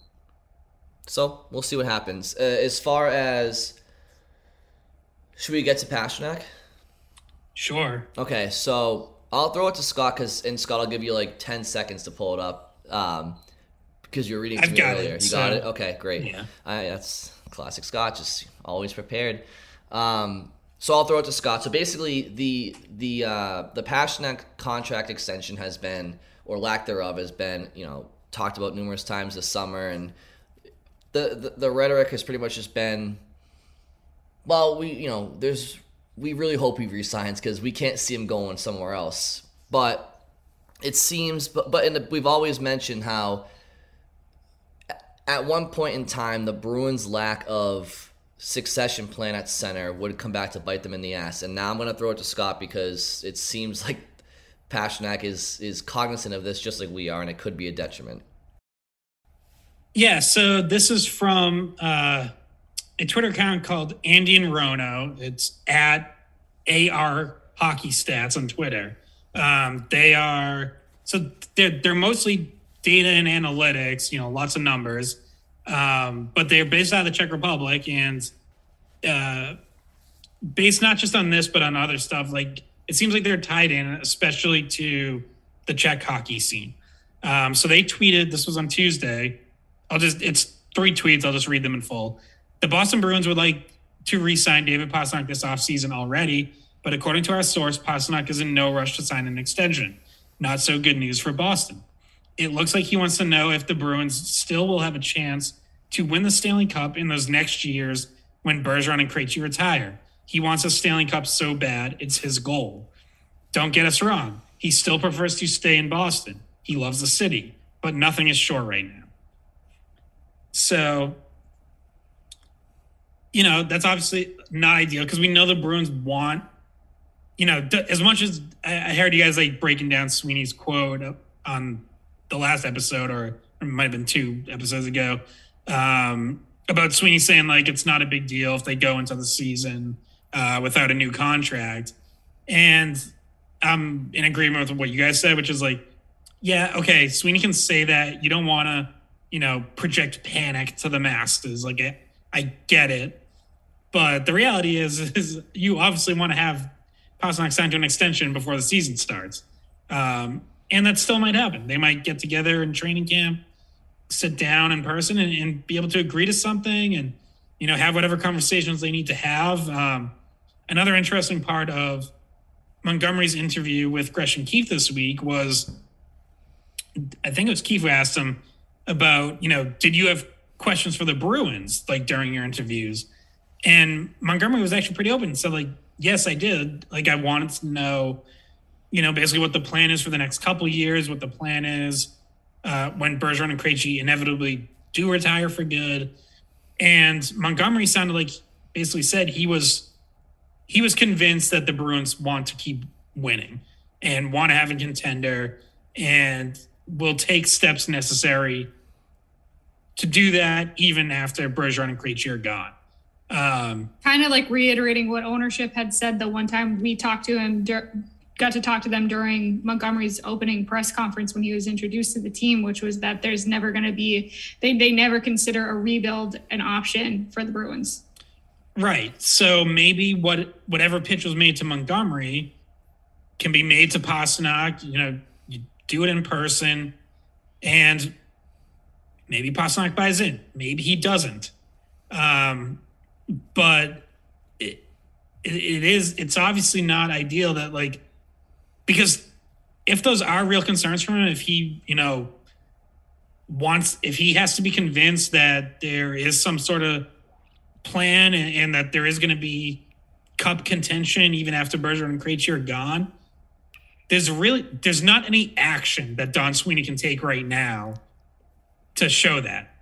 so we'll see what happens. Uh, as far as should we get to Pastrnak? Sure. Okay, so I'll throw it to Scott because and Scott, I'll give you like ten seconds to pull it up. Um, because you were reading to I've me got it, earlier. You so- got it? Okay, great. Yeah. I, that's classic Scott, just always prepared. Um, so I'll throw it to Scott. So basically, the the uh, the Pastrnak contract extension has been, or lack thereof, has been, you know, talked about numerous times this summer, and the the, the rhetoric has pretty much just been, well, we you know, there's we really hope he resigns because we can't see him going somewhere else. But it seems, but but in the, we've always mentioned how at one point in time, the Bruins' lack of succession plan at center would come back to bite them in the ass. And now I'm going to throw it to Scott because it seems like Pastrnak is is cognizant of this just like we are, and it could be a detriment. Yeah, so this is from uh, a Twitter account called Andy and Rono. It's at AR Hockey Stats on Twitter. Um, they are so they're they're mostly data and analytics, you know, lots of numbers, um, but they're based out of the Czech Republic and uh, based not just on this but on other stuff. Like it seems like they're tied in, especially to the Czech hockey scene. Um, so they tweeted. This was on Tuesday. I'll just it's three tweets. I'll just read them in full. The Boston Bruins would like to re-sign David Pastrnak this offseason already, but according to our source, Pastrnak is in no rush to sign an extension. Not so good news for Boston. It looks like he wants to know if the Bruins still will have a chance to win the Stanley Cup in those next years when Bergeron and Krejci retire. He wants a Stanley Cup so bad, it's his goal. Don't get us wrong. He still prefers to stay in Boston. He loves the city, but nothing is sure right now. So, you know, that's obviously not ideal because we know the Bruins want, you know, as much as I heard you guys like breaking down Sweeney's quote on the last episode, or it might have been two episodes ago. Um, about Sweeney saying like it's not a big deal if they go into the season uh, without a new contract, and I'm in agreement with what you guys said, which is like, yeah, okay, Sweeney can say that. You don't want to, you know, project panic to the masses. Like, I, get it, but the reality is, [laughs] is you obviously want to have Pastrnak signed to an extension before the season starts, um, and that still might happen. They might get together in training camp, sit down in person, and, and be able to agree to something, and you know, have whatever conversations they need to have. Um, another interesting part of Montgomery's interview with Gresh and Keefe this week was, I think it was Keefe who asked him about, you know, did you have questions for the Bruins like during your interviews? And Montgomery was actually pretty open said, like, yes, I did. Like, I wanted to know, you know, basically what the plan is for the next couple years, what the plan is uh, when Bergeron and Krejci inevitably do retire for good. And Montgomery sounded like basically said he was he was convinced that the Bruins want to keep winning and want to have a contender and will take steps necessary to do that even after Bergeron and Krejci are gone. Um, kind of like reiterating what ownership had said the one time we talked to him, got to talk to them during Montgomery's opening press conference when he was introduced to the team, which was that there's never going to be, they, they never consider a rebuild an option for the Bruins. Right. So maybe what whatever pitch was made to Montgomery can be made to Pastrnak. You know, you do it in person, and maybe Pastrnak buys in. Maybe he doesn't. Um, but it, it, it is. It's obviously not ideal that like because if those are real concerns for him, if he you know wants, if he has to be convinced that there is some sort of plan and, and that there is going to be cup contention even after Bergeron and Krejci are gone, there's really there's not any action that Don Sweeney can take right now to show that.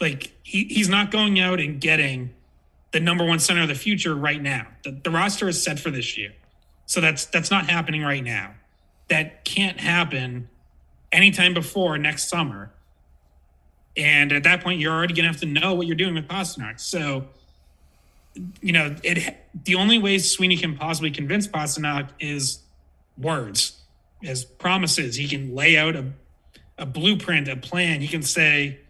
Like he, he's not going out and getting the number one center of the future right now. The, the roster is set for this year, so that's that's not happening right now. That can't happen anytime before next summer. And at that point, you're already going to have to know what you're doing with Pastrnak. So you know, it the only way Sweeney can possibly convince Pastrnak is words, as promises. He can lay out a, a blueprint, a plan. He can say,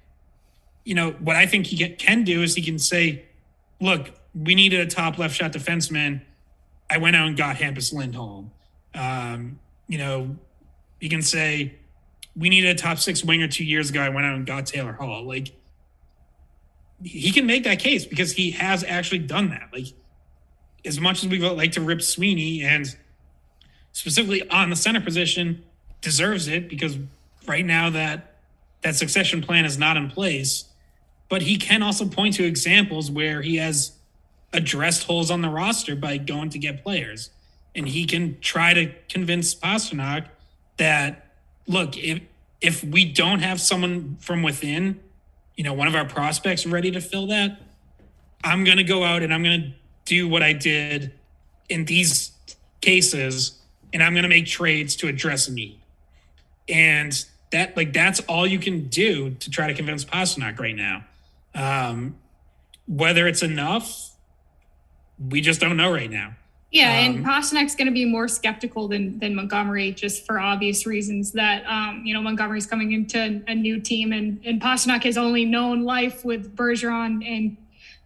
you know, what I think he can, do is he can say, look, we needed a top left shot defenseman. I went out and got Hampus Lindholm. Um, you know, you can say, we needed a top six winger two years ago. I went out and got Taylor Hall. Like, he can make that case because he has actually done that. Like, as much as we like to rip Sweeney and specifically on the center position, deserves it because right now that that succession plan is not in place. But he can also point to examples where he has addressed holes on the roster by going to get players. And he can try to convince Pastrnak that look, if if we don't have someone from within you know, one of our prospects ready to fill that, I'm going to go out and I'm going to do what I did in these cases and I'm going to make trades to address a need. And that, like, that's all you can do to try to convince Pastrnak right now. Um, whether it's enough, we just don't know right now. Yeah, um, and Pastrnak's going to be more skeptical than than Montgomery, just for obvious reasons. That um, you know Montgomery's coming into a new team, and and Pastrnak has only known life with Bergeron and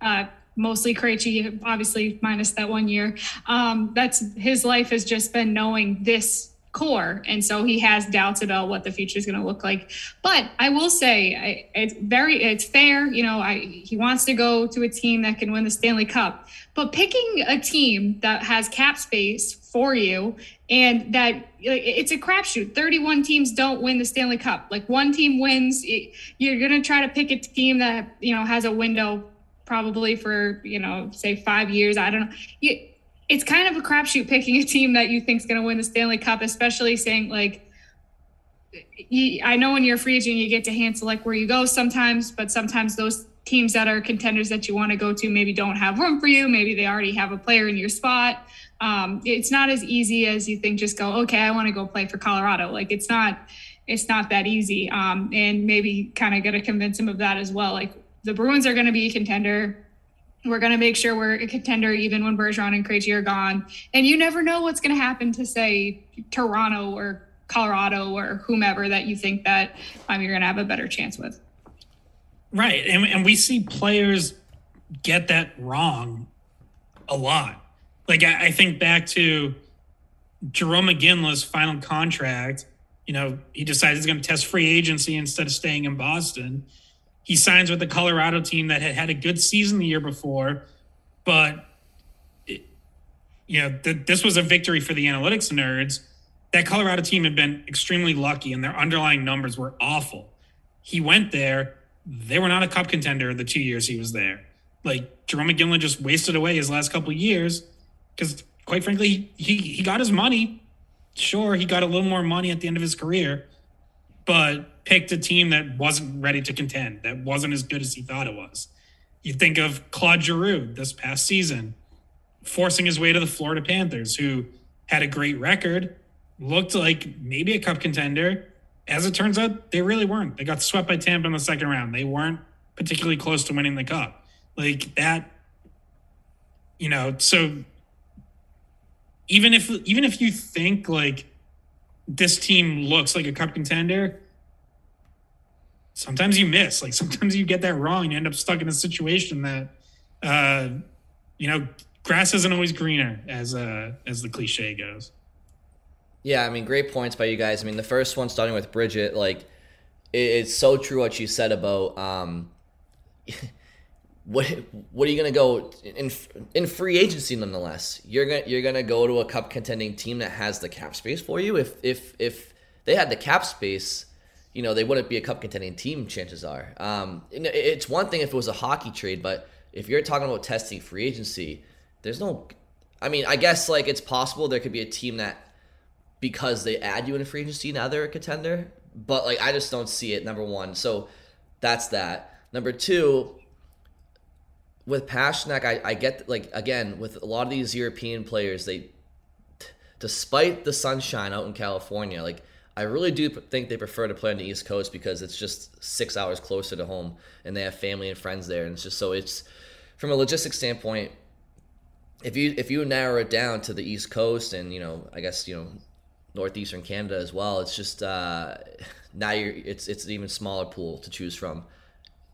uh, mostly Krejci, obviously minus that one year. Um, that's his life has just been knowing this core and so he has doubts about what the future is going to look like. But i will say I, it's very it's fair you know I, he wants to go to a team that can win the stanley cup. But picking a team that has cap space for you and that it's a crapshoot. 31 teams don't win the stanley cup. Like one team wins you're going to try to pick a team that you know has a window probably for you know say five years i don't know. You, it's kind of a crapshoot picking a team that you think is going to win the Stanley Cup, especially saying like, you, I know when you're a free agent, you get to hand select where you go sometimes, but sometimes those teams that are contenders that you want to go to maybe don't have room for you. Maybe they already have a player in your spot. Um, it's not as easy as you think. Just go, okay, I want to go play for Colorado. Like it's not, it's not that easy. Um, and maybe kind of got to convince him of that as well. Like the Bruins are going to be a contender. We're going to make sure we're a contender even when Bergeron and Krejci are gone. And you never know what's going to happen to, say, Toronto or Colorado or whomever that you think that um, you're going to have a better chance with. Right. And, and we see players get that wrong a lot. Like, I, I think back to Jerome Iginla's final contract. You know, he decides he's going to test free agency instead of staying in Boston he signs with the Colorado team that had had a good season the year before, but it, you know th- this was a victory for the analytics nerds. That Colorado team had been extremely lucky, and their underlying numbers were awful. He went there; they were not a cup contender the two years he was there. Like Jerome Iginla just wasted away his last couple years because, quite frankly, he he got his money. Sure, he got a little more money at the end of his career, but picked a team that wasn't ready to contend, that wasn't as good as he thought it was. You think of Claude Giroux this past season, forcing his way to the Florida Panthers, who had a great record, looked like maybe a cup contender. As it turns out, they really weren't. They got swept by Tampa in the second round. They weren't particularly close to winning the cup. Like that, you know, so even if even if you think like this team looks like a cup contender, sometimes you miss. Like [laughs] sometimes you get that wrong you end up stuck in a situation that, uh, you know, grass isn't always greener, as uh, as the cliche goes. Yeah, I mean, great points by you guys. I mean, the first one starting with Bridgette, like, it's so true what you said about um, [laughs] what what are you gonna go in in free agency? Nonetheless, you're gonna you're gonna go to a cup contending team that has the cap space for you. If if if they had the cap space you know, they wouldn't be a cup contending team, chances are. Um, it's one thing if it was a hockey trade, but if you're talking about testing free agency, there's no. I mean, I guess like it's possible there could be a team that because they add you in a free agency now they're a contender, but like I just don't see it. Number one, so that's that. Number two, with Pastrnak, I, I get like again with a lot of these European players, they despite the sunshine out in California, like I really do think they prefer to play on the East Coast because it's just six hours closer to home, and they have family and friends there, and it's just so it's from a logistics standpoint. If you if you narrow it down to the East Coast and you know I guess you know northeastern Canada as well, it's just uh, [laughs] now you're it's it's an even smaller pool to choose from.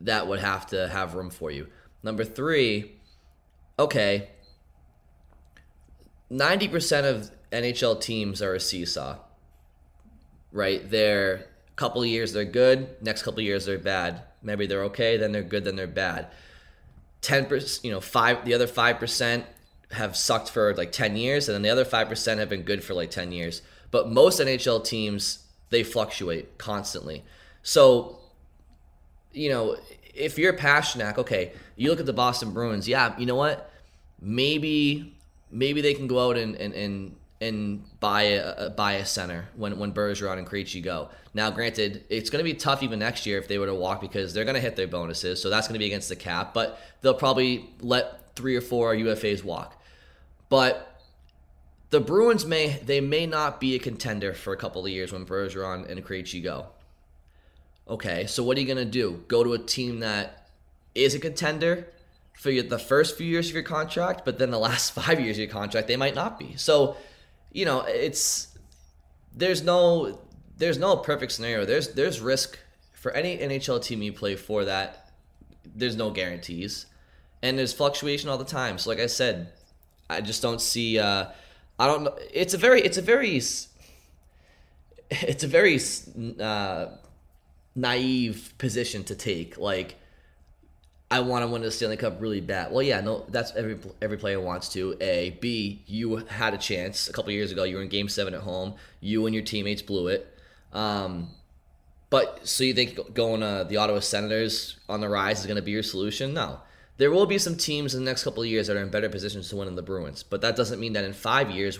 That would have to have room for you. Number three, okay, ninety percent of NHL teams are a seesaw right? They're a couple years they're good, next couple years they're bad. Maybe they're okay, then they're good, then they're bad. Ten percent, you know, five. The other five percent have sucked for like ten years, and then the other five percent have been good for like ten years. But most NHL teams they fluctuate constantly. So, you know, if you're Pastrnak, okay, you look at the Boston Bruins. Yeah, you know what? Maybe maybe they can go out and and, and and buy a, buy a center when when Bergeron and Krejci go. Now, granted, it's going to be tough even next year if they were to walk because they're going to hit their bonuses, so that's going to be against the cap. But they'll probably let three or four UFAs walk. But the Bruins may they may not be a contender for a couple of years when Bergeron and Krejci go. Okay, so what are you to do? Go to a team that is a contender for the first few years of your contract, but then the last [laughs] five years of your contract, they might not be. So you know, it's there's no there's no perfect scenario. There's there's risk for any NHL team you play for that. There's no guarantees, and there's fluctuation all the time. So, like I said, I just don't see. Uh, I don't know. It's a very it's a very [laughs] it's a very uh, naive position to take. Like I want to win the Stanley Cup really bad. Well, yeah, no, that's every every player wants to. A, B, you had a chance a couple years ago. You were in Game Seven at home. You and your teammates blew it. Um, but so you think going to the Ottawa Senators on the rise is going to be your solution? No. There will be some teams in the next couple of years that are in better positions to win in the Bruins, but that doesn't mean that in five years,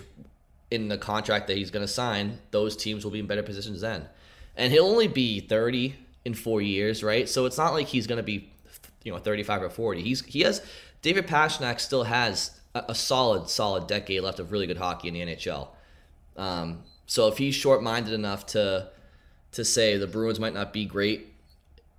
in the contract that he's going to sign, those teams will be in better positions then. And he'll only be 30 in four years, right? So it's not like he's going to be you know 35 or 40. He's he has David Pastrnak still has a, a solid solid decade left of really good hockey in the NHL. Um, so if he's short minded enough to to say the Bruins might not be great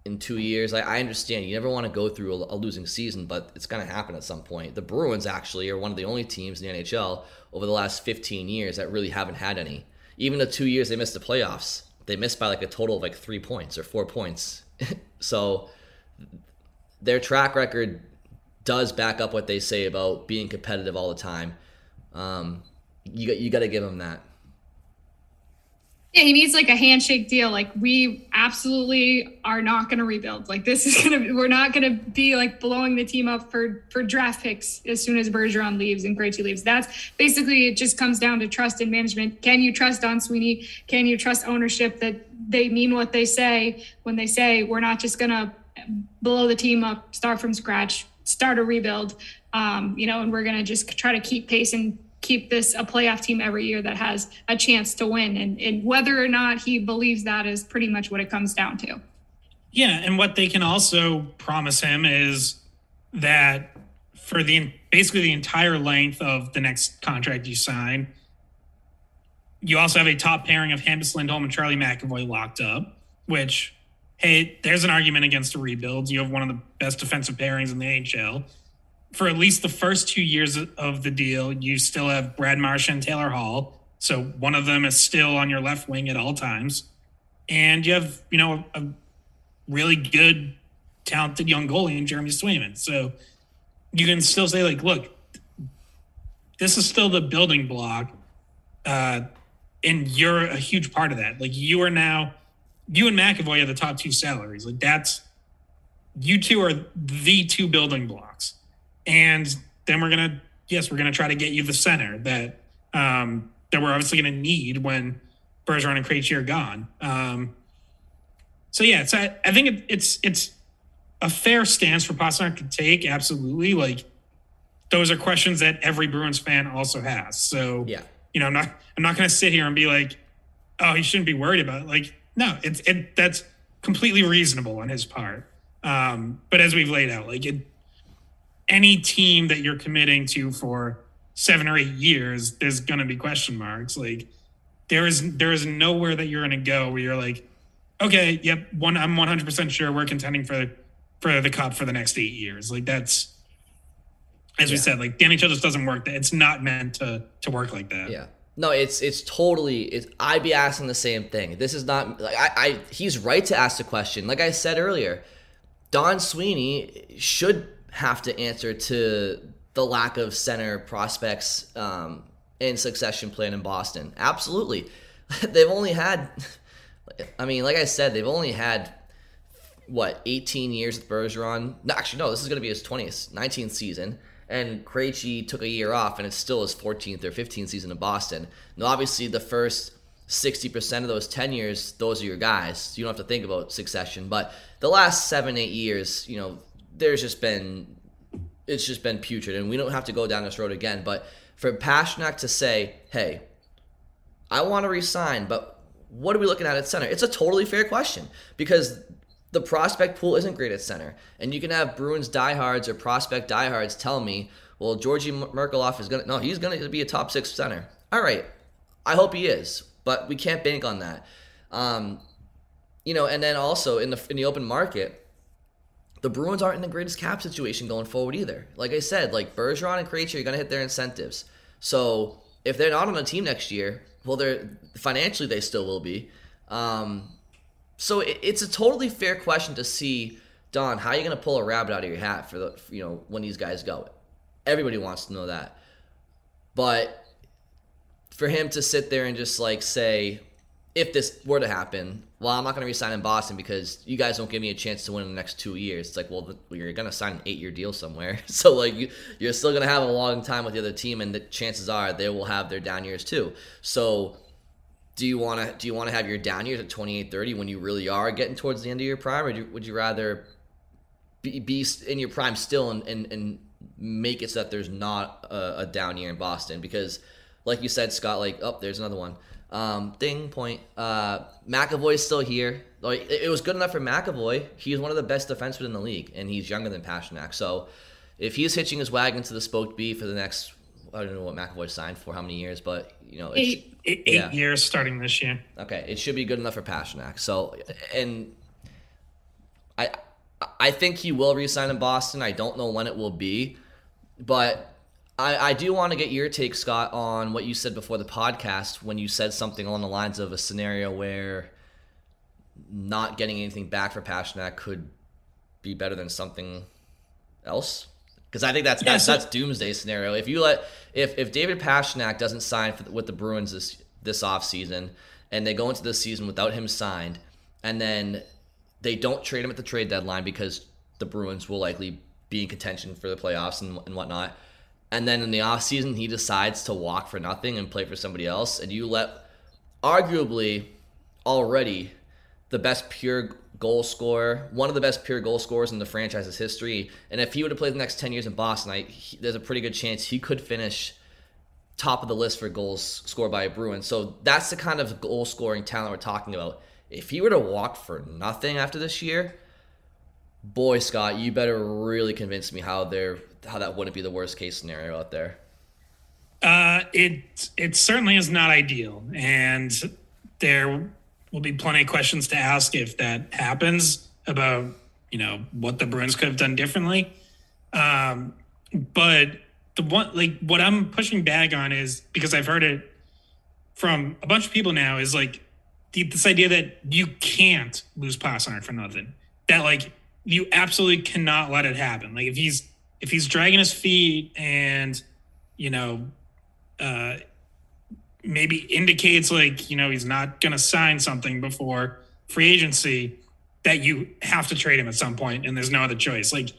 in two years. I, I understand you never want to go through a, a losing season, but it's going to happen at some point. The Bruins actually are one of the only teams in the NHL over the last 15 years that really haven't had any. Even the two years they missed the playoffs, they missed by like a total of like three points or four points. [laughs] so their track record does back up what they say about being competitive all the time. Um, you you got to give them that. Yeah, he needs like a handshake deal. Like we absolutely are not going to rebuild. Like this is [laughs] going to we're not going to be like blowing the team up for for draft picks as soon as Bergeron leaves and Krejci leaves. That's basically it. Just comes down to trust and management. Can you trust Don Sweeney? Can you trust ownership that they mean what they say when they say we're not just going to blow the team up, start from scratch, start a rebuild. Um, you know, and we're going to just try to keep pace and keep this a playoff team every year that has a chance to win. And, and whether or not he believes that is pretty much what it comes down to. Yeah, and what they can also promise him is that for the basically the entire length of the next contract you sign, you also have a top pairing of Hampus Lindholm and Charlie McAvoy locked up, which hey, there's an argument against a rebuild. You have one of the best defensive pairings in the NHL for at least the first two years of the deal, you still have Brad Marchand and Taylor Hall. So one of them is still on your left wing at all times. And you have, you know, a really good, talented young goalie in Jeremy Swayman. So you can still say, like, look, this is still the building block. Uh, and you're a huge part of that. Like you are now, you and McAvoy are the top two salaries. Like that's, you two are the two building blocks and then we're gonna yes we're gonna try to get you the center that um, that we're obviously gonna need when Bergeron and Krejci are gone. Um, so yeah, so I, I think it, it's it's a fair stance for Pastrnak to take. Absolutely, like those are questions that every Bruins fan also has. So yeah, you know, I'm not I'm not gonna sit here and be like, oh, he shouldn't be worried about it. Like, no, it's it that's completely reasonable on his part. Um, but as we've laid out, like it any team that you're committing to for seven or eight years, there's going to be question marks. Like there is there is nowhere that you're going to go where you're like, okay, yep, one I'm 100 percent sure we're contending for for the cup for the next eight years. Like that's as yeah. we said, like the NHL just doesn't work. That It's not meant to to work like that. Yeah. No, it's it's totally. It's, I'd be asking the same thing. This is not like I, I. He's right to ask the question. Like I said earlier, Don Sweeney should have to answer to the lack of center prospects um, in succession plan in Boston. Absolutely. [laughs] they've only had, [laughs] I mean, like I said, they've only had, what, 18 years with Bergeron? No, actually, no, this is going to be his 20th, 19th season. And Krejci took a year off, and it's still his 14th or 15th season in Boston. Now, obviously, the first 60% of those 10 years, those are your guys. You don't have to think about succession. But the last seven, eight years, you know, there's just been it's just been putrid, and we don't have to go down this road again. But for Pastrnak to say, "Hey, I want to resign, but what are we looking at at center?" It's a totally fair question because the prospect pool isn't great at center, and you can have Bruins diehards or prospect diehards tell me, "Well, Georgi Merkulov is gonna no, he's gonna be a top six center." All right, I hope he is, but we can't bank on that. Um, you know, and then also in the in the open market the Bruins aren't in the greatest cap situation going forward either. Like I said, like Bergeron and Krejci are going to hit their incentives. So if they're not on a team next year, well, they're financially they still will be. Um, so it, it's a totally fair question to see, Don, how are you going to pull a rabbit out of your hat for the you know when these guys go. Everybody wants to know that, but for him to sit there and just like say, if this were to happen, well, I'm not going to resign in Boston because you guys don't give me a chance to win in the next two years. It's like, well, you're going to sign an eight year deal somewhere. [laughs] So, like, you, you're still going to have a long time with the other team, and the chances are they will have their down years too. So, do you want to do you want to have your down years at 28 30 when you really are getting towards the end of your prime, or do, would you rather be, be in your prime still and, and, and make it so that there's not a, a down year in Boston? Because, like you said, Scott, like, oh, there's another one um, ding point. Uh, McAvoy's still here. Like it, it, was good enough for McAvoy. He's one of the best defensemen in the league, and he's younger than Pastrnak. So if he's hitching his wagon to the spoke B for the next, I don't know what McAvoy signed for, how many years, but you know, eight, eight, eight yeah. years starting this year. Okay, it should be good enough for Pastrnak. So and I I think he will resign in Boston. I don't know when it will be, but I, I do want to get your take, Scott, on what you said before the podcast when you said something along the lines of a scenario where not getting anything back for Pastrnak could be better than something else. Because I think that's Yeah, that's, so- that's doomsday scenario. If you let if if David Pastrnak doesn't sign for, with the Bruins this this offseason and they go into this season without him signed, and then they don't trade him at the trade deadline because the Bruins will likely be in contention for the playoffs and, and whatnot. And then in the offseason, he decides to walk for nothing and play for somebody else. And you let, arguably, already the best pure goal scorer, one of the best pure goal scorers in the franchise's history. And if he would have played the next 10 years in Boston, I, he, there's a pretty good chance he could finish top of the list for goals scored by a Bruin. So that's the kind of goal scoring talent we're talking about. If he were to walk for nothing after this year, boy, Scott, you better really convince me how they're how that wouldn't be the worst case scenario out there. Uh, it it certainly is not ideal, and there will be plenty of questions to ask if that happens about you know what the Bruins could have done differently. Um, but the one like what I'm pushing back on is because I've heard it from a bunch of people now is like this idea that you can't lose Pastrnak for nothing. That like you absolutely cannot let it happen. Like if he's if he's dragging his feet and you know uh, maybe indicates like you know he's not going to sign something before free agency that you have to trade him at some point and there's no other choice like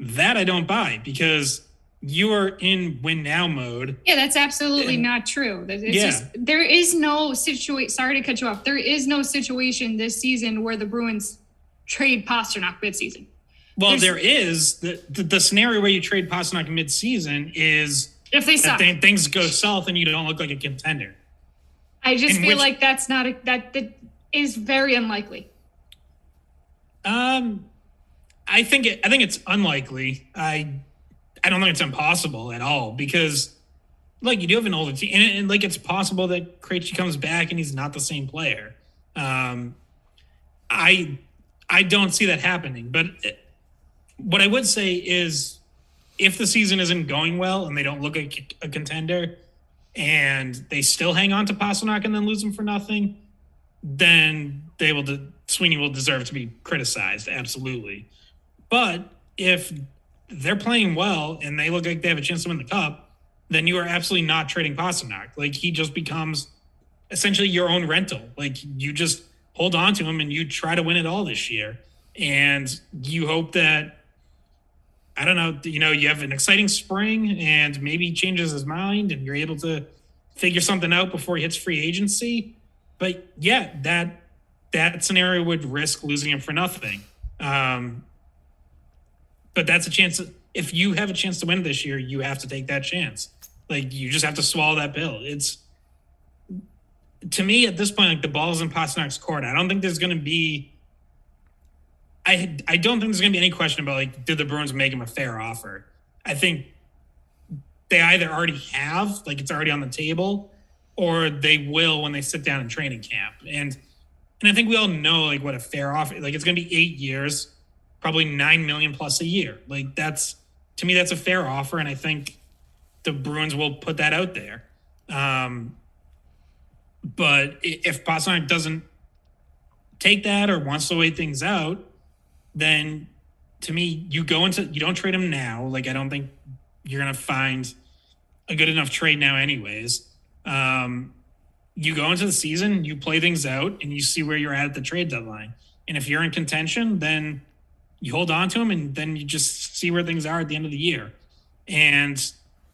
that i don't buy because you are in win now mode Yeah, that's absolutely And- not true. It's Yeah. just there is no situation. Sorry to cut you off. There is no situation this season where the Bruins trade Pastrnak midseason. well There's- there is the, the the scenario where you trade Pastrnak mid-season is If they suck, th- things go south and you don't look like a contender I just in feel which- like that's not a, that that is very unlikely. Um, I think it, I think it's unlikely. I I don't think it's impossible at all because, like, you do have an older team, and, and like it's possible that Krejci comes back and he's not the same player. Um, I I don't see that happening. But eh, what I would say is, if the season isn't going well and they don't look like a contender, and they still hang on to Pastrnak and then lose him for nothing, then they will de- Sweeney will deserve to be criticized absolutely. But if they're playing well and they look like they have a chance to win the cup, then you are absolutely not trading Pastrnak. Like he just becomes essentially your own rental. Like you just hold on to him and you try to win it all this year, and you hope that. I don't know, you know, you have an exciting spring and maybe he changes his mind and you're able to figure something out before he hits free agency. But yeah, that that scenario would risk losing him for nothing. Um, but that's a chance. If you have a chance to win this year, you have to take that chance. Like you just have to swallow that pill. It's to me at this point, like the ball's in Pastrnak's court. I don't think there's going to be. I I don't think there's going to be any question about like did the Bruins make him a fair offer. I think they either already have, like it's already on the table, or they will when they sit down in training camp. And and I think we all know like what a fair offer like it's gonna be eight years, probably nine million plus a year. Like that's to me that's a fair offer, and I think the Bruins will put that out there. Um but if Pastrnak doesn't take that or wants to wait things out, then to me, you go into you don't trade him now. Like I don't think you're gonna find a good enough trade now, anyways. Um, you go into the season, you play things out, and you see where you're at at the trade deadline. And if you're in contention, then you hold on to him, and then you just see where things are at the end of the year. And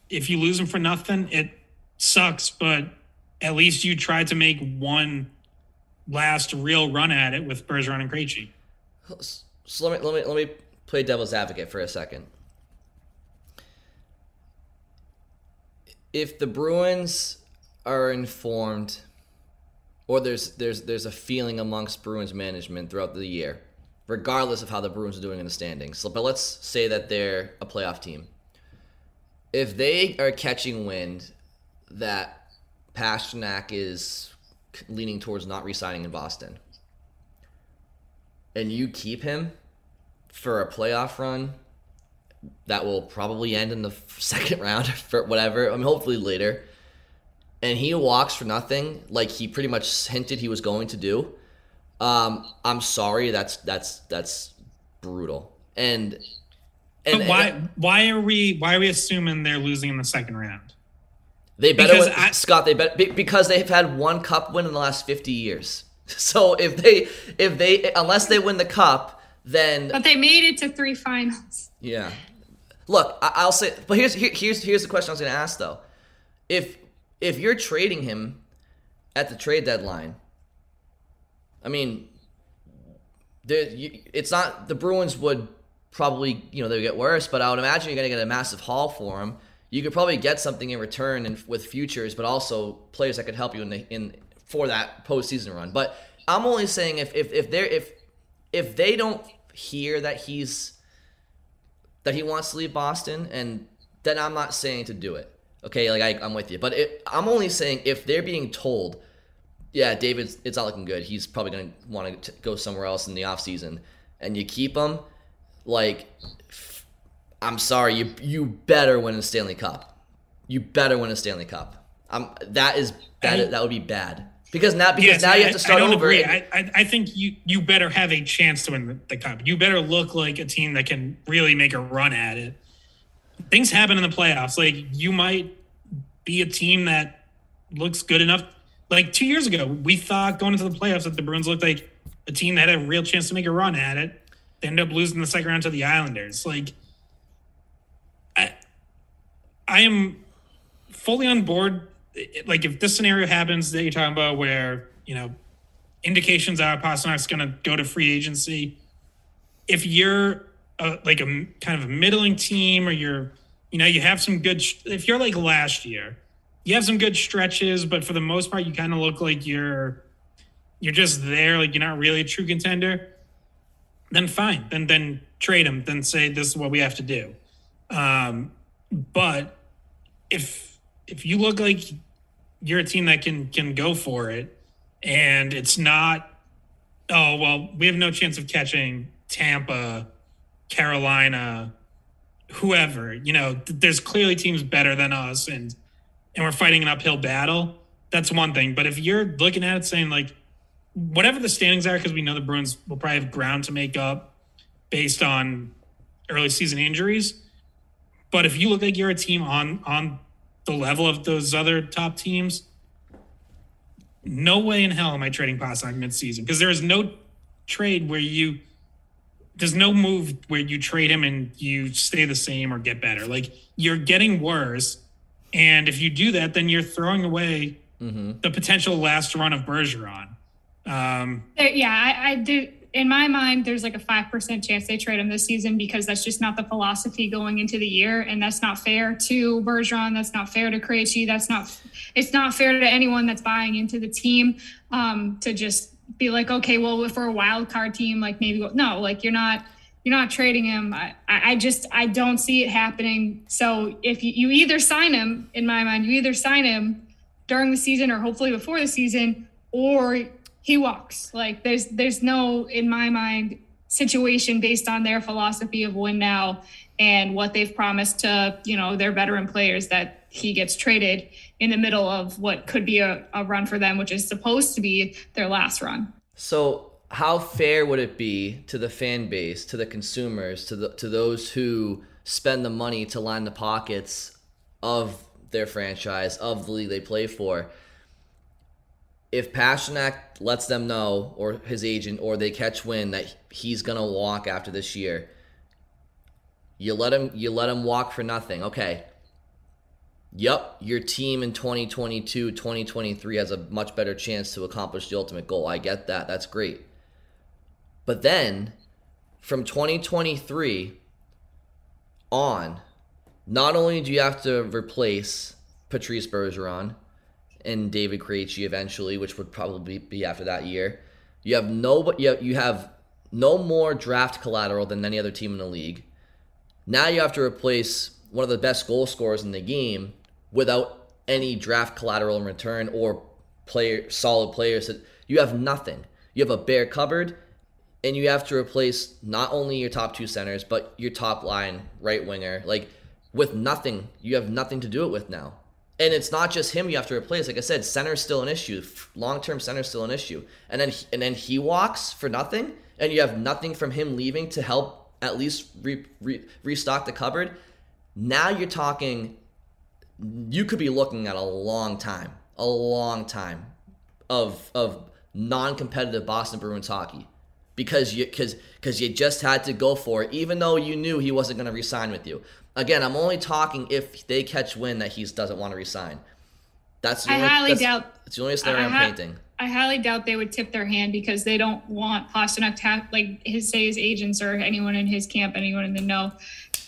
if you lose him for nothing, it sucks. But at least you tried to make one last real run at it with Bergeron and Krejci. So let me let me let me play devil's advocate for a second. If the Bruins are informed, or there's there's there's a feeling amongst Bruins management throughout the year, regardless of how the Bruins are doing in the standings. So, but let's say that they're a playoff team. If they are catching wind that Pastrnak is leaning towards not resigning in Boston, and you keep him, for a playoff run that will probably end in the [laughs] second round [laughs] for whatever. I mean, hopefully later. And he walks for nothing, like he pretty much hinted he was going to do. Um, I'm sorry, that's that's that's brutal. And and But why and why are we why are we assuming they're losing in the second round? They better because win- I- Scott. They bet because they've had one cup win in the last 50 years. [laughs] So if they if they unless they win the cup, then But they made it to three finals. Yeah. Look, I, I'll say, but here's here, here's here's the question I was going to ask though. If if you're trading him at the trade deadline, I mean, there you, it's not the Bruins would probably you know they would get worse, but I would imagine you're going to get a massive haul for him. You could probably get something in return and with futures, but also players that could help you in the in for that postseason run. But I'm only saying if if if they're if if they don't hear that he's that he wants to leave Boston, and then I'm not saying to do it. Okay, like I, I'm with you, but it, I'm only saying if they're being told, yeah, David, it's not looking good. He's probably gonna want to go somewhere else in the offseason, and you keep him, like, I'm sorry, you you better win a Stanley Cup. You better win a Stanley Cup. Um, that is that I- that would be bad because now because Yes, now you I- have to start I don't over. Agree. and- I, I, I think you you better have a chance to win the, the cup. You better look like a team that can really make a run at it. Things happen in the playoffs. Like you might be a team that looks good enough. Like two years ago, we thought going into the playoffs that the Bruins looked like a team that had a real chance to make a run at it. They ended up losing the second round to the Islanders. Like I, I am fully on board. Like if this scenario happens that you're talking about, where you know indications are Pastrnak's going to go to free agency. If you're a, like a kind of a middling team, or you're, you know, you have some good. If you're like last year, you have some good stretches, but for the most part, you kind of look like you're, you're just there, like you're not really a true contender. Then fine, then then trade him. Then say this is what we have to do. Um, but if if you look like you're a team that can can go for it and it's not oh well we have no chance of catching tampa carolina whoever you know th- there's clearly teams better than us and and we're fighting an uphill battle. That's one thing. But if you're looking at it saying like whatever the standings are because we know the bruins will probably have ground to make up based on early season injuries but if you look like you're a team on on the level of those other top teams, no way in hell am I trading Pasak midseason because there is no trade where you there's no move where you trade him and you stay the same or get better. Like you're getting worse, and if you do that, then you're throwing away the potential last run of Bergeron. Um, yeah, I, I do. In my mind, there's like a five percent chance they trade him this season because that's just not the philosophy going into the year, and that's not fair to Bergeron. That's not fair to Krejci. That's not. It's not fair to anyone that's buying into the team um, to just be like, okay, well, if we're a wild card team, like maybe go, no, like you're not. You're not trading him. I, I I just I don't see it happening. So if you, you either sign him, in my mind, you either sign him during the season or hopefully before the season, or he walks. Like there's there's no in my mind situation based on their philosophy of win now and what they've promised to you know their veteran players that he gets traded in the middle of what could be a, a run for them, which is supposed to be their last run. So, how fair would it be to the fan base, to the consumers, to the to those who spend the money to line the pockets of their franchise, of the league they play for? If Pastrnak lets them know, or his agent, or they catch wind that he's gonna walk after this year, you let him you let him walk for nothing. Okay. Yep, your team in 2022, 2023 has a much better chance to accomplish the ultimate goal. I get that. That's great. But then from 2023 on, not only do you have to replace Patrice Bergeron and David Krejci eventually, which would probably be after that year, you have no you have, no more draft collateral than any other team in the league. Now you have to replace one of the best goal scorers in the game without any draft collateral in return or player solid players that you have nothing. You have a bare cupboard. and you have to replace not only your top two centers but your top line right winger like with nothing you have nothing to do it with now and it's not just him you have to replace. Like i said center's still an issue. Long-term center's still an issue. And then and then he walks for nothing and you have nothing from him leaving to help at least re, re, restock the cupboard. Now you're talking you could be looking at a long time a long time of of non-competitive boston bruins hockey because you because because you just had to go for it, even though you knew he wasn't going to resign with you. Again, I'm only talking if they catch wind that he doesn't want to resign. That's the I only, highly that's, doubt. It's the only scenario I'm ha- painting. I highly doubt they would tip their hand because they don't want Pastrnak to have like his say his agents or anyone in his camp, anyone in the know,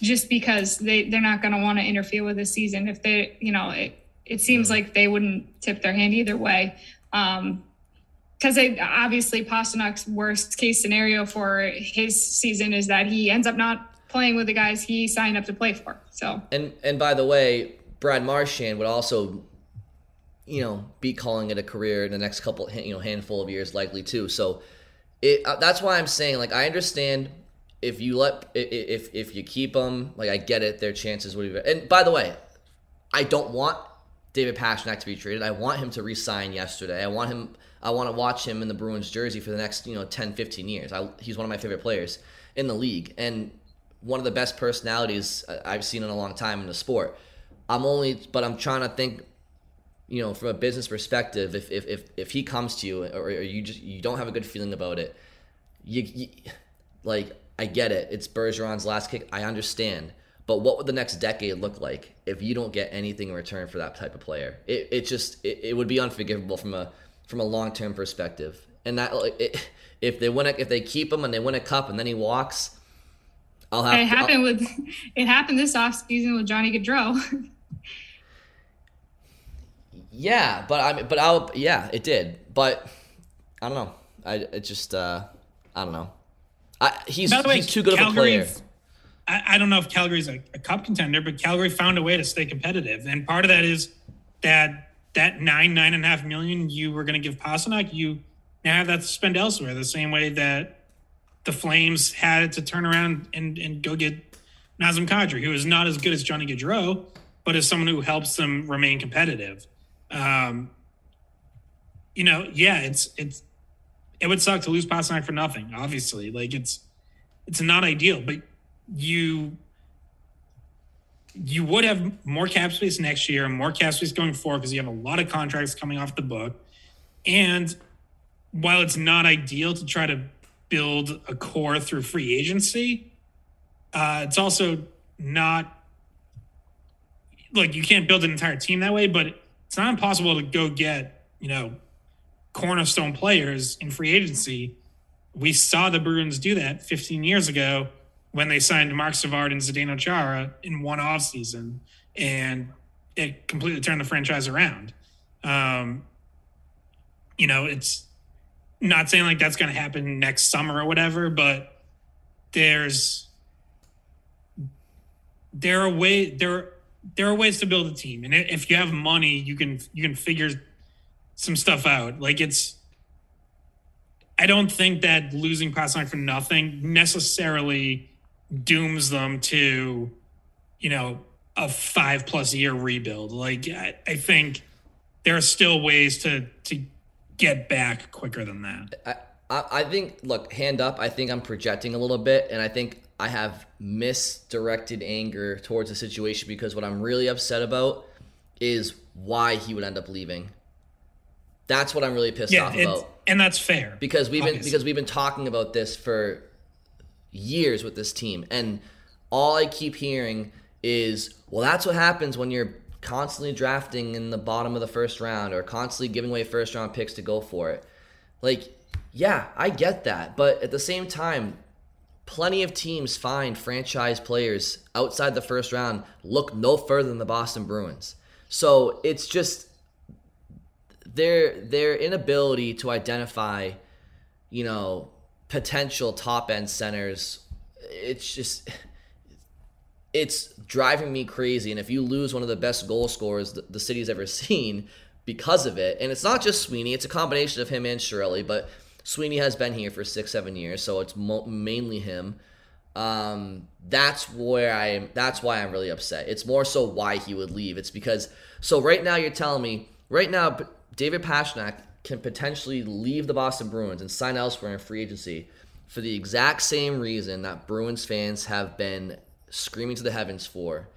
just because they they're not going to want to interfere with the season. If they, you know, it it seems Mm-hmm. like they wouldn't tip their hand either way. Um, because obviously Pastrnak's worst case scenario for his season is that he ends up not playing with the guys he signed up to play for. So And and by the way, Brad Marchand would also, you know, be calling it a career in the next couple, you know, handful of years, likely too. So, it uh, that's why I'm saying like I understand if you let if if you keep them, like I get it, their chances would be. And by the way, I don't want David Pastrnak to be traded. I want him to resign yesterday. I want him. I want to watch him in the Bruins jersey for the next you know 10, 15 years. I, he's one of my favorite players in the league and one of the best personalities I- I've seen in a long time in the sport. I'm only, but I'm trying to think, you know, from a business perspective. If if if, if he comes to you or, or you just you don't have a good feeling about it, you, you like I get it. It's Bergeron's last kick. I understand. But what would the next decade look like if you don't get anything in return for that type of player? It, it just it, it would be unforgivable from a from a long term perspective. And that like it, if they win a, if they keep him and they win a cup and then he walks, I'll have it to, I'll- happened with it happened this offseason with Johnny Gaudreau. Yeah, but I mean, but I'll yeah, it did. But I don't know. I it just uh I don't know. I he's By the way, he's too good of a player. I, I don't know if Calgary's a, a cup contender, but Calgary found a way to stay competitive, and part of that is that that nine nine and a half million you were going to give Pastrnak, you now have that to spend elsewhere. The same way that the Flames had to turn around and, and go get Nazem Kadri, who is not as good as Johnny Gaudreau, but is someone who helps them remain competitive. Um, you know, yeah, it's it's it would suck to lose Pastrnak for nothing. Obviously, like it's it's not ideal, but you you would have more cap space next year and more cap space going forward because you have a lot of contracts coming off the book. And while it's not ideal to try to build a core through free agency, uh, it's also not like you can't build an entire team that way, but it's not impossible to go get, you know, cornerstone players in free agency. We saw the Bruins do that 15 years ago when they signed Marc Savard and Zdeno Chara in one offseason, and it completely turned the franchise around. Um, you know, it's not saying like that's going to happen next summer or whatever, but there's there are way there there are ways to build a team, and if you have money, you can you can figure some stuff out. Like it's I don't think that losing Pastrnak for nothing necessarily dooms them to, you know, a five plus year rebuild. Like I, I think there are still ways to to get back quicker than that. I, I I think look, hand up, I think I'm projecting a little bit and I think I have misdirected anger towards the situation because what I'm really upset about is why he would end up leaving. That's what I'm really pissed Yeah, off about. and that's fair because we've been because we've been talking about this for years with this team and all I keep hearing is well that's what happens when you're constantly drafting in the bottom of the first round or constantly giving away first round picks to go for it. Like yeah, I get that, but at the same time plenty of teams find franchise players outside the first round look no further than the Boston Bruins. So it's just their their inability to identify, you know, potential top end centers. It's just it's driving me crazy. And if you lose one of the best goal scorers the, the city's ever [laughs] seen because of it, and it's not just Sweeney, it's a combination of him and Shirley, but Sweeney has been here for six, seven years, so it's mo- mainly him. Um, that's where I am. That's why I'm really upset. It's more so why he would leave. It's because so right now you're telling me right now David Pastrnak can potentially leave the Boston Bruins and sign elsewhere in free agency for the exact same reason that Bruins fans have been screaming to the heavens for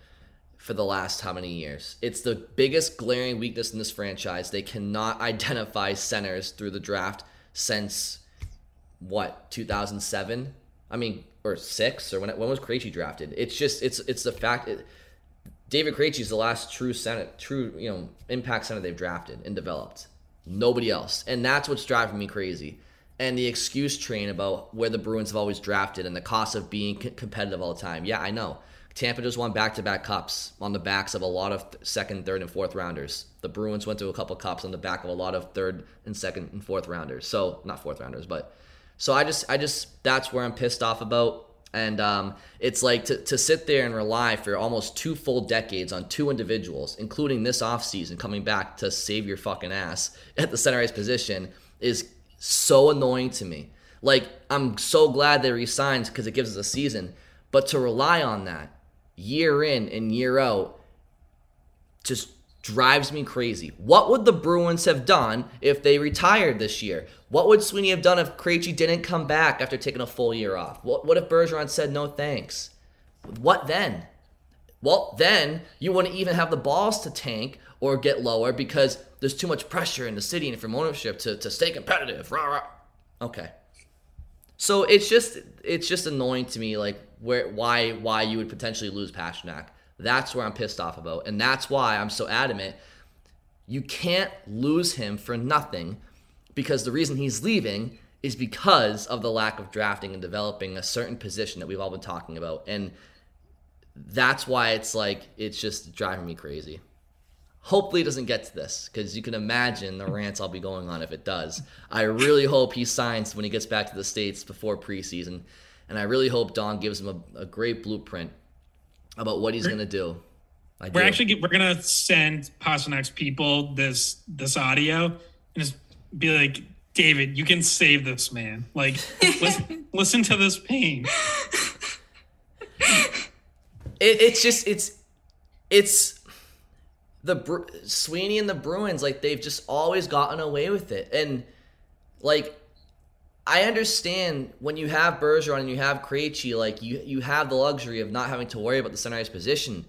for the last how many years. It's the biggest glaring weakness in this franchise. They cannot [laughs] identify centers through the draft since what 2007. I mean, or six, or when when was Krejci drafted? It's just it's it's the fact. It, David Krejci is the last true center, true you know impact center they've drafted and developed. Nobody else, and that's what's driving me crazy. And the excuse train about where the Bruins have always drafted and the cost of being competitive all the time. Yeah, I know. Tampa just won back-to-back cups on the backs of a lot of second, third, and fourth rounders. The Bruins went to a couple cups on the back of a lot of third and second and fourth rounders. So not fourth rounders, but so I just, I just, that's where I'm pissed off about. And um, it's like to, to sit there and rely for almost two full decades on two individuals, including this offseason coming back to save your fucking ass at the center ice position, is so annoying to me. Like, I'm so glad they resigned because it gives us a season. But to rely on that year in and year out just drives me crazy. What would the Bruins have done if they retired this year? What would Sweeney have done if Krejci didn't come back after taking a full year off? What, what if Bergeron said no thanks? What then? Well, then you wouldn't even have the balls to tank or get lower because there's too much pressure in the city and from ownership to, to stay competitive. Rah, rah. Okay. So it's just it's just annoying to me like where why why you would potentially lose Pastrnak. That's where I'm pissed off about. And that's why I'm so adamant. You can't lose him for nothing because the reason he's leaving is because of the lack of drafting and developing a certain position that we've all been talking about. And that's why it's like, it's just driving me crazy. Hopefully, it doesn't get to this because you can imagine the rants I'll be going on if it does. I really hope he signs when he gets back to the States before preseason. And I really hope Don gives him a, a great blueprint about what he's going to do. I we're do. actually we're gonna send Pastrnak's people this this audio and just be like, David, you can save this man. Like, listen, [laughs] listen to this pain. It, it's just it's it's the Sweeney and the Bruins like they've just always gotten away with it, and like I understand when you have Bergeron and you have Krejci, like you you have the luxury of not having to worry about the center ice position.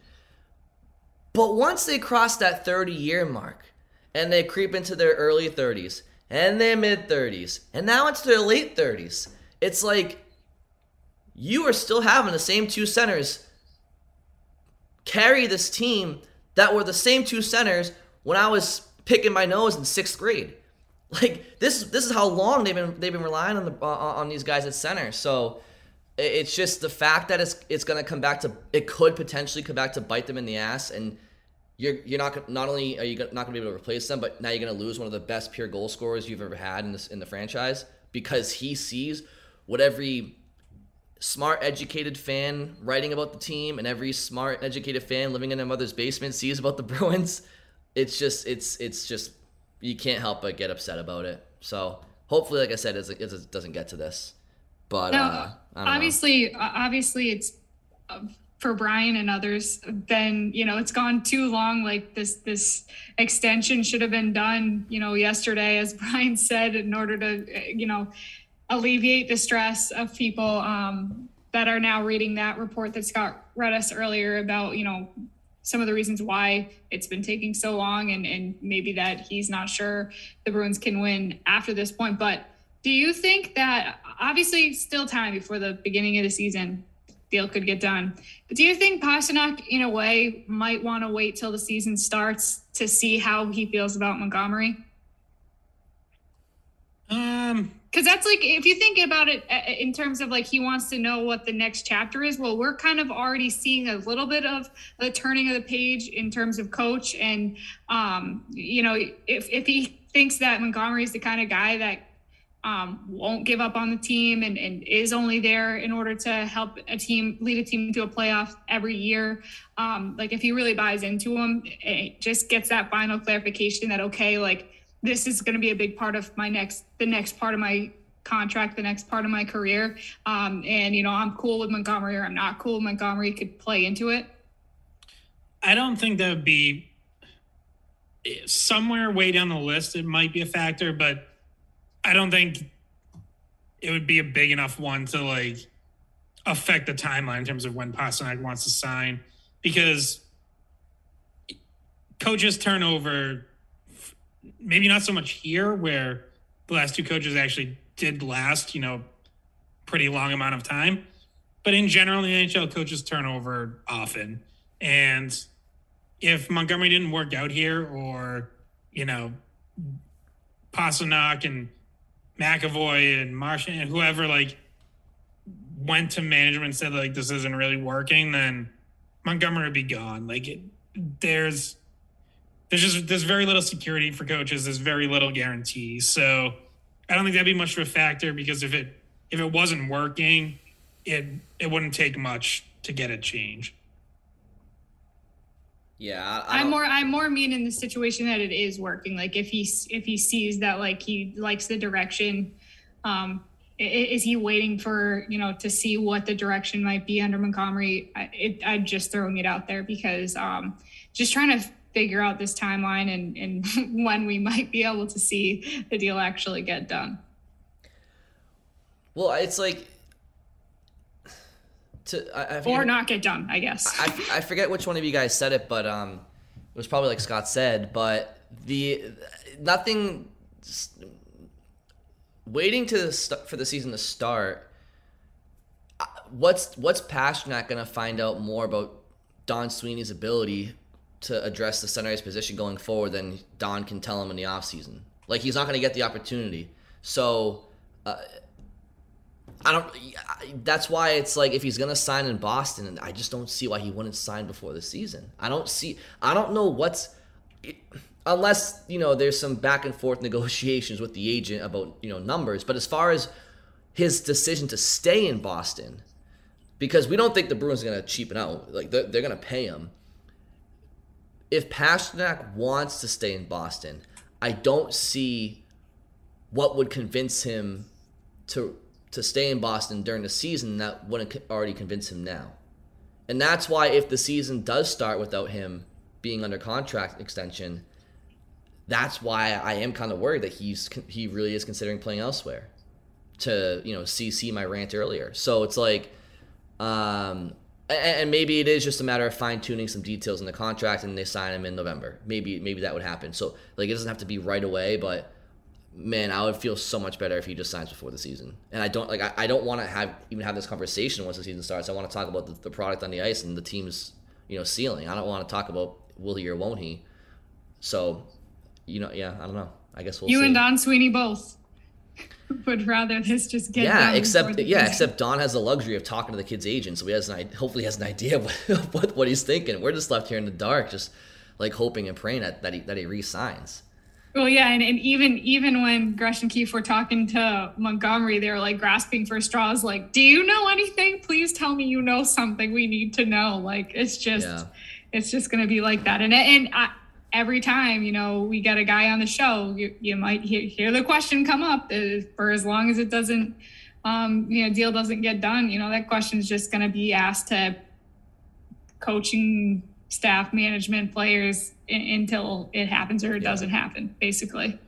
But once they cross that 30 year mark and they creep into their early 30s and their mid 30s and now it's their late 30s, it's like you are still having the same two centers carry this team that were the same two centers when I was picking my nose in sixth grade. Like this, this is how long they've been they've been relying on the on these guys at center. So it's just the fact that it's it's going to come back to it could potentially come back to bite them in the ass, and you're you're not not only are you not going to be able to replace them, but now you're going to lose one of the best pure goal scorers you've ever had in this in the franchise because he sees what every smart educated fan writing about the team and every smart educated fan living in their mother's basement sees about the [laughs] Bruins. It's just it's it's just you can't help but get upset about it. So hopefully, like I said, it doesn't get to this. But uh, obviously, know. obviously, it's uh, for Brian and others. Then you know it's gone too long. Like this, this extension should have been done. You know, yesterday, as [laughs] Brian said, in order to you know alleviate the stress of people um, that are now reading that report that Scott read us earlier about you know some of the reasons why it's been taking so long and, and maybe that he's not sure the Bruins can win after this point. But do you think that obviously still time before the beginning of the season deal could get done. But do you think Pastrnak in a way might want to wait till the season starts to see how he feels about Montgomery? Um because that's like if you think about it uh, in terms of like he wants to know what the next chapter is well we're kind of already seeing a little bit of the turning of the page in terms of coach and um you know if, if he thinks that montgomery is the kind of guy that um, won't give up on the team and, and is only there in order to help a team lead a team to a playoff every year. Um, like if he really buys into him, it just gets that final clarification that okay, like this is going to be a big part of my next the next part of my contract the next part of my career. Um, and you know, I'm cool with Montgomery or I'm not cool Montgomery could play into it. I don't think that would be somewhere way down the list. It might be a factor, but I don't think it would be a big enough one to like affect the timeline in terms of when Pastrnak wants to sign because coaches turnover maybe not so much here where the last two coaches actually did last, you know, pretty long amount of time. But in general, the NHL coaches turnover often. And if Montgomery didn't work out here or, you know, Pastrnak and McAvoy and Marchand and whoever like went to management and said like this isn't really working, then Montgomery would be gone. Like it, there's there's just there's very little security for coaches. There's very little guarantee. So I don't think that'd be much of a factor because if it if it wasn't working, it it wouldn't take much to get a change. Yeah, I, am more I'm more mean in the situation that it is working. Like if he if he sees that like he likes the direction, um, is he waiting for you know to see what the direction might be under Montgomery? I, it, I'm just throwing it out there because um, just trying to figure out this timeline and, and [laughs] when we might be able to see the deal actually get done. Well, it's like to I, I or not get done, I guess. I, I forget which one of you guys said it, but um, it was probably like Scott said. But the nothing waiting to st- for the season to start. Uh, what's what's Pastrnak gonna find out more about Don Sweeney's ability to address the center ice position going forward than Don can tell him in the offseason. Like he's not going to get the opportunity. So uh, I don't. That's why it's like if he's going to sign in Boston, and I just don't see why he wouldn't sign before the season. I don't see. I don't know what's. Unless you know, there's some back and forth [laughs] negotiations with the agent about you know numbers. But as far as his decision to stay in Boston, because we don't think the Bruins are going to cheapen out. Like they're, they're going to pay him if Pastrnak wants to stay in Boston, I don't see what would convince him to to stay in Boston during the season that wouldn't already convince him now. And that's why if the season does start without him being under contract extension, that's why I am kind of worried that he's he really is considering playing elsewhere. To you know, see my rant earlier. So it's like, um, and maybe it is just a matter of fine tuning some details in the contract, and they sign him in November. Maybe maybe that would happen. So like it doesn't have to be right away, but man, I would feel so much better if he just signs before the season. And I don't like I, I don't want to have even have this conversation once the season starts. I want to talk about the, the product on the ice and the team's you know ceiling. I don't want to talk about will he or won't he. So, you know, yeah, I don't know. I guess we'll you see. and Don Sweeney both [laughs] would rather this just get yeah except yeah except don has the luxury of talking to the kid's agent so he has an idea hopefully has an idea of what, [laughs] what, what he's thinking. We're just left here in the dark just like hoping and praying that, that he that he resigns. Well yeah and, and even even when gresh and keefe were talking to montgomery they were like grasping for straws like do you know anything? Please tell me you know something we need to know. Like it's just yeah. it's just gonna be like that. And and i every time you know we get a guy on the show you, you might hear, hear the question come up uh, for as long as it doesn't um, you know deal doesn't get done you know that question is just going to be asked to coaching staff management players in, until it happens or it yeah. doesn't happen basically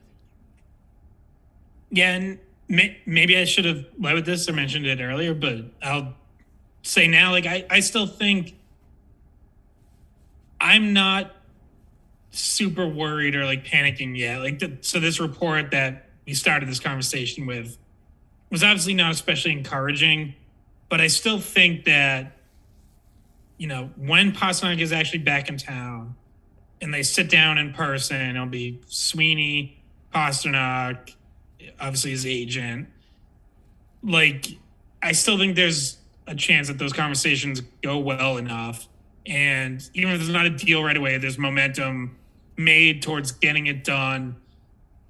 yeah and may, maybe i should have led with this or mentioned it earlier but i'll say now like i, I still think i'm not super worried or like panicking yet. Like, the, so this report that we started this conversation with was obviously not especially encouraging, but I still think that, you know, when Pastrnak is actually back in town and they sit down in person, it'll be Sweeney, Pastrnak, obviously his agent. Like, I still think there's a chance that those conversations go well enough. And even if there's not a deal right away, there's momentum made towards getting it done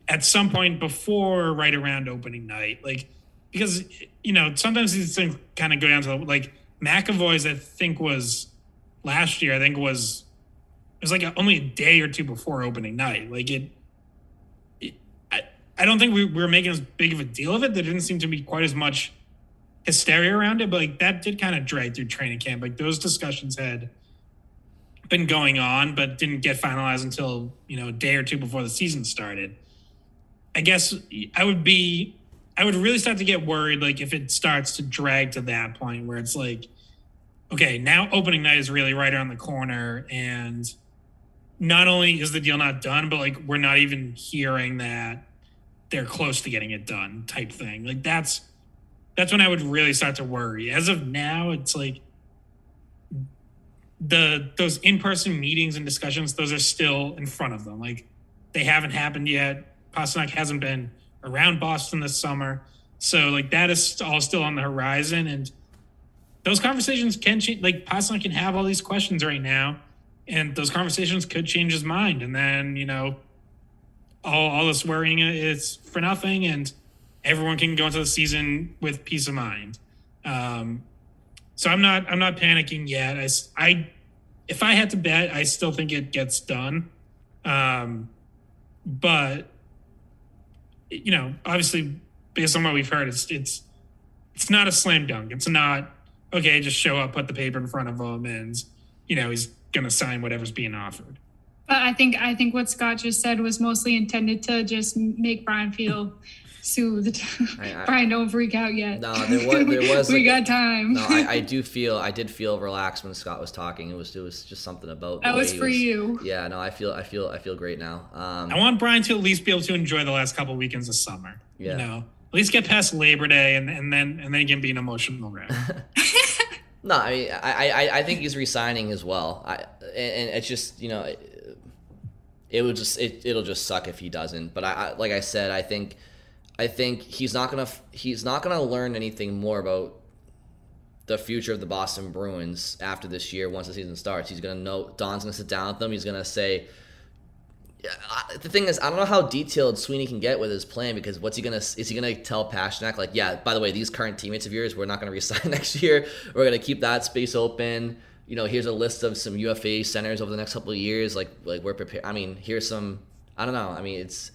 at some point before right around opening night. Like, because, you know, sometimes these things kind of go down to like McAvoy's, I think was last year, I think was, it was like only a day or two before opening night. Like it, it I, I don't think we, we were making as big of a deal of it. There didn't seem to be quite as much hysteria around it, but like that did kind of drag through training camp. Like those discussions had been going on, but didn't get finalized until you know a day or two before the season started. I guess I would be, I would really start to get worried, like if it starts to drag to that point where it's like, okay, now opening night is really right around the corner, and not only is the deal not done, but like we're not even hearing that they're close to getting it done, type thing. Like that's that's when I would really start to worry. As of now, it's like the those in-person meetings and discussions those are still in front of them. Like they haven't happened yet. Pastrnak hasn't been around Boston this summer. So like that is all still on the horizon. And those conversations can change like Pastrnak can have all these questions right now and those conversations could change his mind. And then you know all, all this worrying is for nothing and everyone can go into the season with peace of mind. Um, so I'm not I'm not panicking yet. I, I if I had to bet, I still think it gets done. Um, but you know, obviously, based on what we've heard, it's it's it's not a slam dunk. It's not okay. Just show up, put the paper in front of him, and you know he's gonna sign whatever's being offered. But I think I think what Scott just said was mostly intended to just make Brian feel soothed. I, [laughs] I, Brian, don't freak out yet. No, there [laughs] was. There was we like, got time. no, I, I, [laughs] do feel. I did feel relaxed when Scott was talking. It was. It was just something about. That was for was, you. Yeah. No, I feel. I feel. I feel great now. Um, I want Brian to at least be able to enjoy the last couple weekends of summer. Yeah. You know, at least get past Labor Day and, and then and then again be an emotional wreck. no, I mean, I, I I think he's resigning as well. I and it's just you know. It, it would just it, it'll just suck if he doesn't but I, I like i said i think I think he's not gonna he's not gonna learn anything more about the future of the Boston Bruins after this year. Once the season starts, he's gonna know Don's gonna sit down with them. He's gonna say. The thing is, I don't know how detailed Sweeney can get with his plan because what's he gonna is he gonna tell Pastrnak like, yeah, by the way, these current teammates of yours, we're not gonna resign [laughs] next year. We're gonna keep that space open. You know, here's a list of some UFA centers over the next couple of years. Like, like we're prepared. I mean, here's some. I don't know. I mean, it's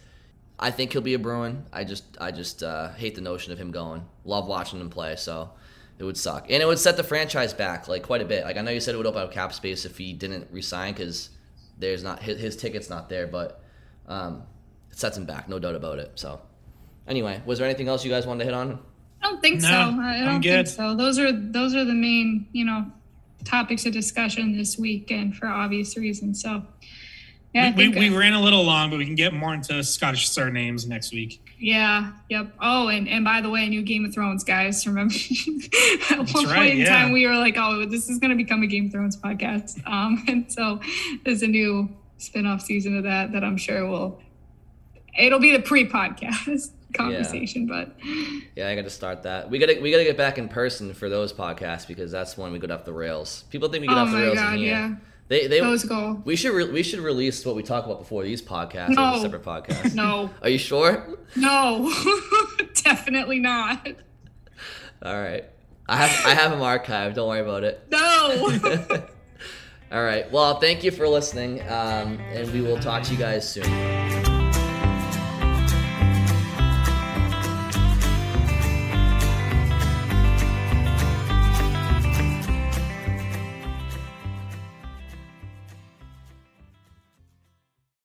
I think he'll be a Bruin. I just I just uh, hate the notion of him going. Love watching him play, so it would suck, and it would set the franchise back like quite a bit. Like I know you said it would open up cap space if he didn't resign because there's not his, his, ticket's not there, but um, it sets him back, no doubt about it. So anyway, was there anything else you guys wanted to hit on? I don't think no, so. I don't think so. Those are those are the main you know topics of discussion this week, and for obvious reasons. So yeah, we, we, we, ran a little long, but we can get more into Scottish surnames next week. Yeah. Yep. Oh, and, and by the way, new Game of Thrones, guys. Remember, [laughs] at That's one right, point in yeah. time, we were like, "Oh, this is going to become a Game of Thrones podcast." [laughs] Um, and so there's a new spin-off season of that that I'm sure will. It'll be the pre-podcast [laughs] conversation, yeah. but yeah, I got to start that. We got to we got to get back in person for those podcasts because that's when we get off the rails. People think we get oh off the rails God, in here. Yeah. They they those go. We should re- we should release what we talk about before these podcasts no. as a separate podcast. No. Are you sure? No, [laughs] definitely not. All right. I have I have them archived. Don't worry about it. No. [laughs] All right. Well, thank you for listening, um, and we will talk to you guys soon.